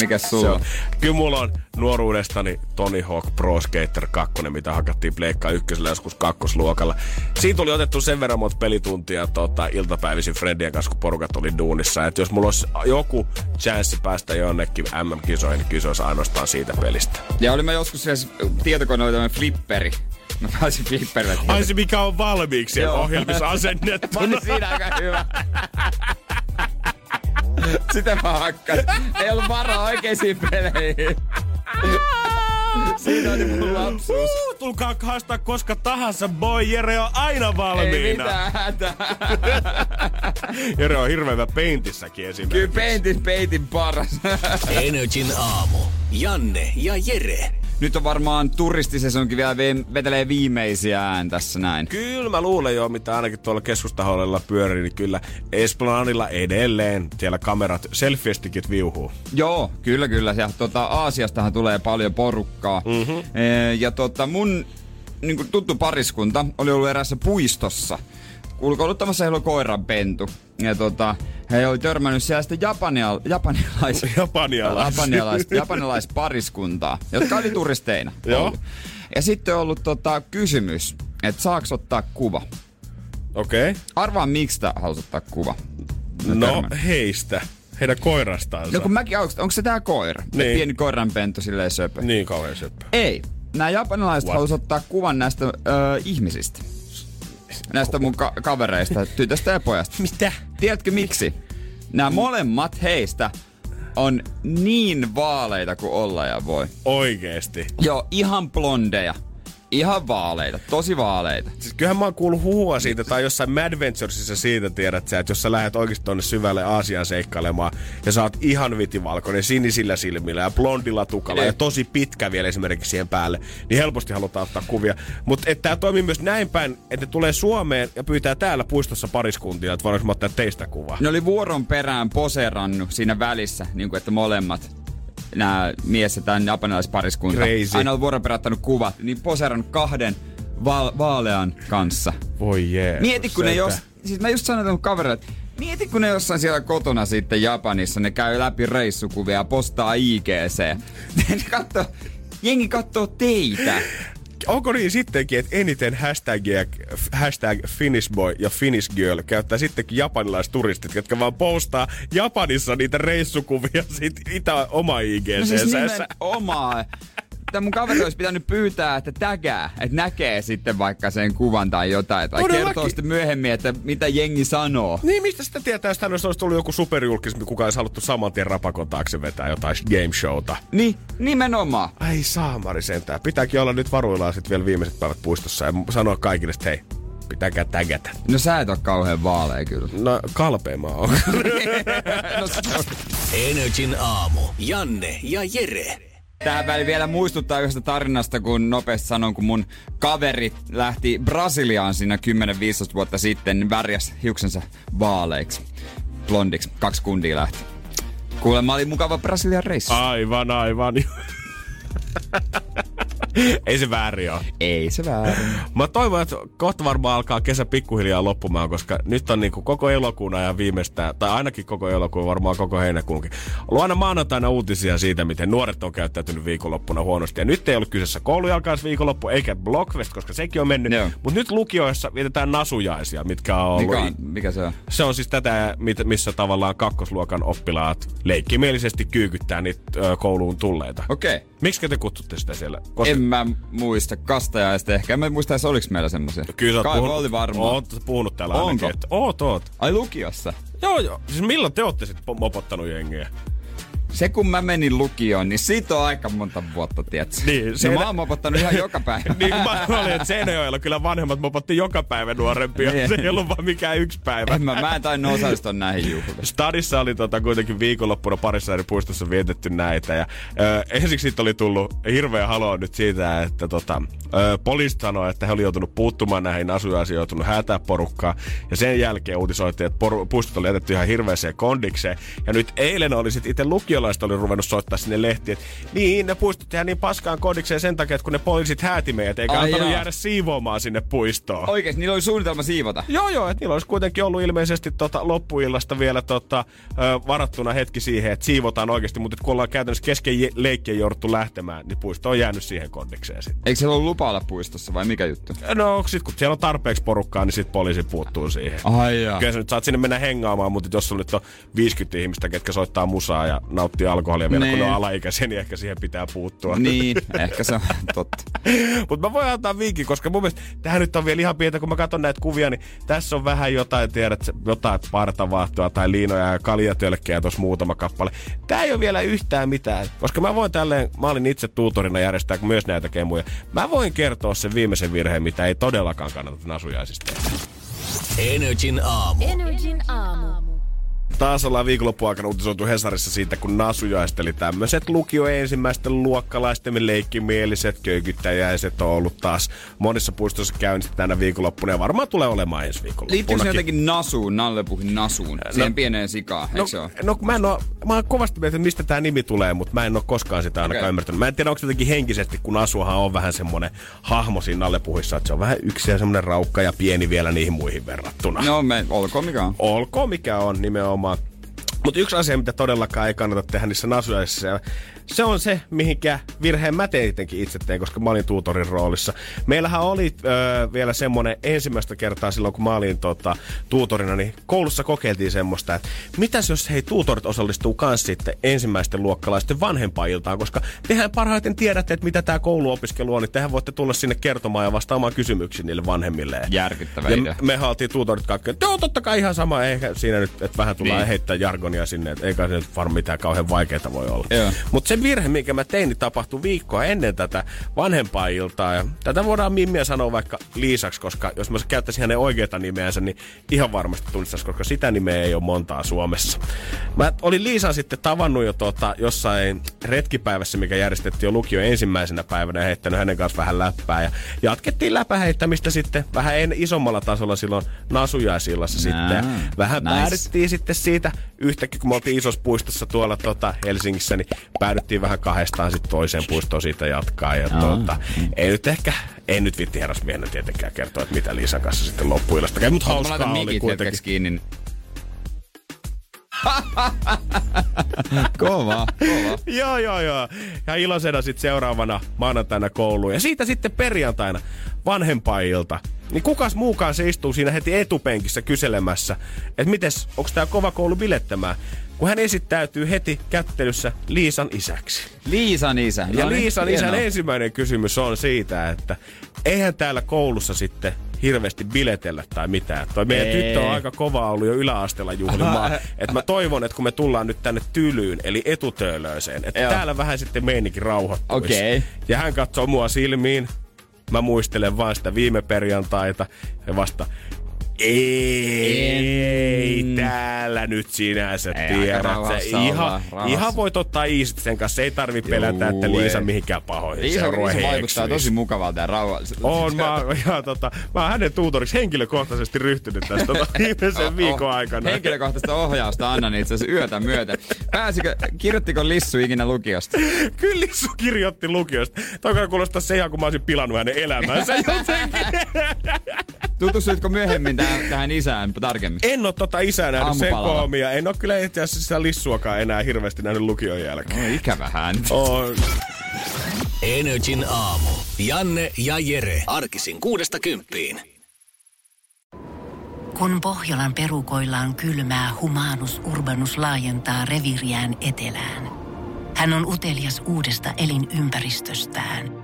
Mikäs Se sulla? on. Kyllä mulla on nuoruudestani Tony Hawk Pro Skater 2, mitä hakattiin Pleikkaa ykkösellä joskus kakkosluokalla. Siinä tuli otettu sen verran monta pelituntia tota, iltapäivisin Fredien kanssa, kun porukat oli duunissa. Että jos mulla olisi joku chanssi päästä jonnekin MM-kisoihin, niin olisi ainoastaan siitä pelistä. Ja oli mä joskus siellä tietokoneella tämmönen flipperi. Mä pääsin flipperille. Ai se mikä on valmiiksi siellä Joo. ohjelmissa Mä asennettu. olin siinä aika hyvä. Sitä mä hakkasin. Ei ollut varaa oikeisiin peleihin. Siinä oli mun lapsuus. Uh, tulkaa haastaa koska tahansa, boy. Jere on aina Ei valmiina. mitään hätää. Jere on hirveän hyvä peintissäkin esimerkiksi. Kyllä peitin, peitin paras. Energin aamu. Janne ja Jere. Nyt on varmaan turistisesonkin vielä ve- vetelee viimeisiä ään tässä näin. Kyllä mä luulen jo, mitä ainakin tuolla keskustahollella pyörii, niin kyllä Esplanadilla edelleen siellä kamerat, selfiestikit viuhuu. Joo, kyllä kyllä. Ja tota, Aasiastahan tulee paljon porukkaa. Mm-hmm. E, ja tota, mun niin kuin tuttu pariskunta oli ollut erässä puistossa ulkoiluttamassa heillä oli koiran pentu. Ja tota, he oli törmännyt siellä sitten japania, japanilais, Japanialais. japanilais, japanilaispariskuntaa, jotka oli turisteina. Joo. ollut. Ja sitten on ollut tota, kysymys, että saaks ottaa kuva. Okei. Okay. Arvaa, miksi tää halusi ottaa kuva. Ne No törmännyt. heistä. Heidän koirastaansa. No kun mäkin, onko, onko se tää koira? Niin. Pieni koiranpentu silleen söpö. Niin kauhean söppö. Ei. Nämä japanilaiset halusivat ottaa kuvan näistä ö, ihmisistä. Näistä mun ka- kavereista, tytöstä ja pojasta. Mitä? Tiedätkö miksi? Nämä molemmat heistä on niin vaaleita kuin olla ja voi. Oikeesti. Joo, ihan blondeja. Ihan vaaleita, tosi vaaleita. Siis kyllähän mä oon kuullut huhua siitä, tai jossain Mad Venturesissa siitä tiedät sä, että jos sä lähdet oikeasti tonne syvälle Aasiaan seikkailemaan, ja sä oot ihan vitivalkoinen sinisillä silmillä ja blondilla tukalla, Niin. ja tosi pitkä vielä esimerkiksi siihen päälle, niin helposti halutaan ottaa kuvia. Mutta että tää toimii myös näin päin, että ne tulee Suomeen ja pyytää täällä puistossa pariskuntia, että voidaanko mä ottaa teistä kuvaa. Ne oli vuoron perään poseerannut siinä välissä, niin kuin että molemmat nämä mies ja tämän japanilaispariskunta. Crazy. Aina on ottanut kuvat, niin poseerannut kahden va- vaalean kanssa. Voi jee. Mieti, kun ne jos... Siis mä just sanoin kaverille, että mieti, kun ne jossain siellä kotona sitten Japanissa, ne käy läpi reissukuvia ja postaa IGC. Ne katsoo, jengi katsoo teitä. Onko niin sittenkin, että eniten hashtagia, hashtag Finnish boy ja Finnish girl käyttää sittenkin japanilaisturistit, jotka vaan postaa Japanissa niitä reissukuvia sit itä oma ig No siis nimenomaan. Tämä mun kaveri olisi pitänyt pyytää, että tägää, että näkee sitten vaikka sen kuvan tai jotain. Tai Todellakin. kertoo sitten myöhemmin, että mitä jengi sanoo. Niin, mistä sitä tietää, jos tänne olisi tullut joku superjulkis, kuka olisi haluttu saman tien rapakon taakse vetää jotain game showta. Niin, nimenomaan. Ai saamari sentään. Pitääkin olla nyt varuillaan sitten vielä viimeiset päivät puistossa ja sanoa kaikille, että hei, pitääkää tägätä. No sä et ole kauhean vaalea kyllä. No, kalpea mä oon. no, on- Energin aamu. Janne ja Jere. Tähän väliin vielä muistuttaa yhdestä tarinasta, kun nopeasti sanon, kun mun kaveri lähti Brasiliaan siinä 10-15 vuotta sitten, niin värjäs hiuksensa vaaleiksi, blondiksi. Kaksi kundia lähti. Kuulemma oli mukava Brasilian reissu. Aivan, aivan. Ei se väärin ole. Ei se väärin. Mä toivon, että kohta varmaan alkaa kesä pikkuhiljaa loppumaan, koska nyt on niinku koko elokuun ajan viimeistään, tai ainakin koko elokuun, varmaan koko heinäkuunkin. Ollut aina maanantaina uutisia siitä, miten nuoret on käyttäytynyt viikonloppuna huonosti. Ja nyt ei ollut kyseessä koulujalkaisviikonloppu, eikä Blockfest, koska sekin on mennyt. Mutta nyt lukioissa vietetään nasujaisia, mitkä on ollut... Mikä, on, mikä se on? Se on siis tätä, missä tavallaan kakkosluokan oppilaat leikkimielisesti kyykyttää niitä kouluun tulleita. Okei. Okay. Miksi te kutsutte sitä siellä? En mä muista kastajaista ehkä. En mä muista edes oliks meillä semmosia. Kyllä sä oot puhunut, oli varmaan. Oot puhunut täällä Onko? ainakin. Että, oot, oot. Ai lukiossa. Joo, joo. Siis milloin te ootte sit po- mopottanut jengiä? Se kun mä menin lukioon, niin siitä on aika monta vuotta, tiedätkö? Niin, se mä oon mopottanut ihan joka päivä. niin kuin mä olin, että Seinäjoella kyllä vanhemmat mopotti joka päivä nuorempia. Niin. Se ei ollut vaan mikään yksi päivä. en mä, mä en tainnut osallistua näihin juhliin. Stadissa oli tota, kuitenkin viikonloppuna parissa eri puistossa vietetty näitä. Ja, ö, ensiksi siitä oli tullut hirveä halo nyt siitä, että tota, ö, poliisit sanoi, että he oli joutunut puuttumaan näihin asujaisiin, joutunut häätää porukkaa. Ja sen jälkeen uutisoitiin, että poru- puistot oli jätetty ihan hirveäseen kondikseen. Ja nyt eilen oli sitten itse lukiolaiset oli ruvennut soittaa sinne lehtiin, että niin, ne puistot tehdään niin paskaan kondikseen sen takia, että kun ne poliisit hääti meidät, eikä Ai antanut jaa. jäädä siivoamaan sinne puistoon. Oikeesti, niillä oli suunnitelma siivota. Joo, joo, että niillä olisi kuitenkin ollut ilmeisesti tota, loppuillasta vielä tota, ö, varattuna hetki siihen, että siivotaan oikeasti, mutta kun ollaan käytännössä kesken je- leikkiä jouduttu lähtemään, niin puisto on jäänyt siihen kondikseen sitten. Eikö siellä ollut lupa olla puistossa vai mikä juttu? No, sit kun siellä on tarpeeksi porukkaa, niin sit poliisi puuttuu siihen. Ai jaa. Kyllä sä nyt saat sinne mennä hengaamaan, mutta jos sulla nyt on 50 ihmistä, ketkä soittaa musaa ja nauttii alkoholia vielä, kun Niin. ne on alaikäisiä, niin ehkä siihen pitää puuttua. Niin, ehkä se on totta. Mutta mä voin antaa vinkin, koska mun mielestä tähän nyt on vielä ihan pientä, kun mä katson näitä kuvia, niin tässä on vähän jotain, tiedät, jotain partavaahtoa tai liinoja ja kaljatölkkejä tuossa muutama kappale. Tää ei ole vielä yhtään mitään, koska mä voin tälleen, mä olin itse tuutorina järjestää myös näitä kemuja. Mä voin kertoa sen viimeisen virheen, mitä ei todellakaan kannata nasujaisista tehdä. Energin aamu. Energin aamu. Taas ollaan viikonloppuaikana uutisoitu Hesarissa siitä, kun nasujaista, eli tämmöiset lukio ensimmäisten luokkalaisten leikkimieliset köykyttäjäiset on ollut taas monissa puistoissa käynnissä tänä viikonloppuna ja varmaan tulee olemaan ensi Liittyykö se viikonloppunakin. jotenkin nasuun, Nalle puhui nasuun? Siihen pieneen sikaan, eikö se No, ole? no mä en oo, mä oon kovasti miettinyt, mistä tämä nimi tulee, mutta mä en oo koskaan sitä ainakaan Okei. ymmärtänyt. Mä en tiedä, onko se jotenkin henkisesti, kun Asuahan on vähän semmonen hahmo siinä Nallepuhissa, että se on vähän yksi ja semmonen raukka ja pieni vielä niihin muihin verrattuna. No, me, olkoon mikä on. Olkoon mikä on nimenomaan. Mutta yksi asia, mitä todellakaan ei kannata tehdä niissä nasujaisissa, ja se on se, mihinkä virheen mä tein itsekin itse tein, koska mä olin tuutorin roolissa. Meillähän oli öö, vielä semmonen ensimmäistä kertaa silloin, kun mä olin tota, tuutorina, niin koulussa kokeiltiin semmoista, että mitäs jos hei tuutorit osallistuu kans sitten ensimmäisten luokkalaisten vanhempailtaan, koska tehän parhaiten tiedätte, että mitä tämä kouluopiskelu on, niin tehän voitte tulla sinne kertomaan ja vastaamaan kysymyksiin niille vanhemmille. Järkyttävä ja idea. me haltiin tuutorit kaikki, joo, totta kai ihan sama, eikä siinä nyt, että vähän tullaan Niin. heittää jargonia sinne, että eikä se nyt varmaan mitään kauhean vaikeaa voi olla. Mutta se virhe, minkä mä tein, niin tapahtui viikkoa ennen tätä vanhempailtaa. Ja tätä voidaan Mimmiä sanoa vaikka Liisaksi, koska jos mä käyttäisin hänen oikeata nimeänsä, niin ihan varmasti tunnistaisi, koska sitä nimeä ei ole montaa Suomessa. Mä olin Liisan sitten tavannut jo tota, jossain retkipäivässä, mikä järjestettiin jo lukio ensimmäisenä päivänä ja heittänyt hänen kanssa vähän läppää. Ja jatkettiin läpäheittämistä sitten vähän en, isommalla tasolla silloin nasujaisillassa sitten. Ja vähän nice. päädyttiin sitten siitä yhtäkkiä, kun me oltiin isossa puistossa tuolla tota, Helsingissä, niin päädyttiin vähän kahdestaan sitten toiseen puistoon siitä jatkaa. Ja tota, ei nyt ehkä, ei nyt vitti herrasmiehenä tietenkään kertoa, että mitä Liisan kanssa sitten loppuillasta käy, mutta hauskaa oli kuitenkin. kiinni. niin- kova, kova. Joo, joo, joo. Ja iloisena sitten seuraavana maanantaina kouluun. Ja siitä sitten perjantaina vanhempailta. Niin kukas muukaan se istuu siinä heti etupenkissä kyselemässä, että mites, onko tää kova koulu bilettämään? Kun hän esittäytyy heti kättelyssä Liisan isäksi. Liisan isä. Ja No niin, Liisan isän hienoa. ensimmäinen kysymys on siitä, että eihän täällä koulussa sitten hirveästi biletellä tai mitään. Toi meidän Ei. tyttö on aika kova ollut jo yläasteella juhlimaan. että mä toivon, että kun me tullaan nyt tänne tylyyn, eli etutöölöiseen, että Joo. täällä vähän sitten meininki rauhoittuisi. Okei. Ja hän katsoo mua silmiin. Mä muistelen vaan sitä viime perjantaita ja vasta Ei, En. täällä nyt sinänsä Ei, tiedät. ihan, ihan voit ottaa iisit sen kanssa. Ei tarvi pelätä, että Liisa ei. mihinkään pahoihin. Liisa, Liisa vaikuttaa tosi mukavalta ja rauhalliselta. On, mä, ja, tota, mä oon hänen tuutoriksi henkilökohtaisesti ryhtynyt tästä tota, viimeisen viikon aikana. Henkilökohtaista ohjausta annan itse asiassa yötä myöten. Pääsikö, kirjoittiko Lissu ikinä lukiosta? Kyllä Lissu kirjoitti lukiosta. Toi kai kuulostaa se ihan, kun mä olisin pilannut hänen elämänsä jotenkin. Tutustuitko myöhemmin tähän, tähän isään tarkemmin? En oo tota isää nähnyt sen koomia. En oo kyllä itse asiassa sitä Lissuakaan enää hirveästi nähnyt lukion jälkeen. No, ikävä hän. On. Energin aamu. Janne ja Jere. Arkisin kuudesta kymppiin. Kun Pohjolan perukoilla on kylmää, humanus urbanus laajentaa reviriään etelään. Hän on utelias uudesta elinympäristöstään.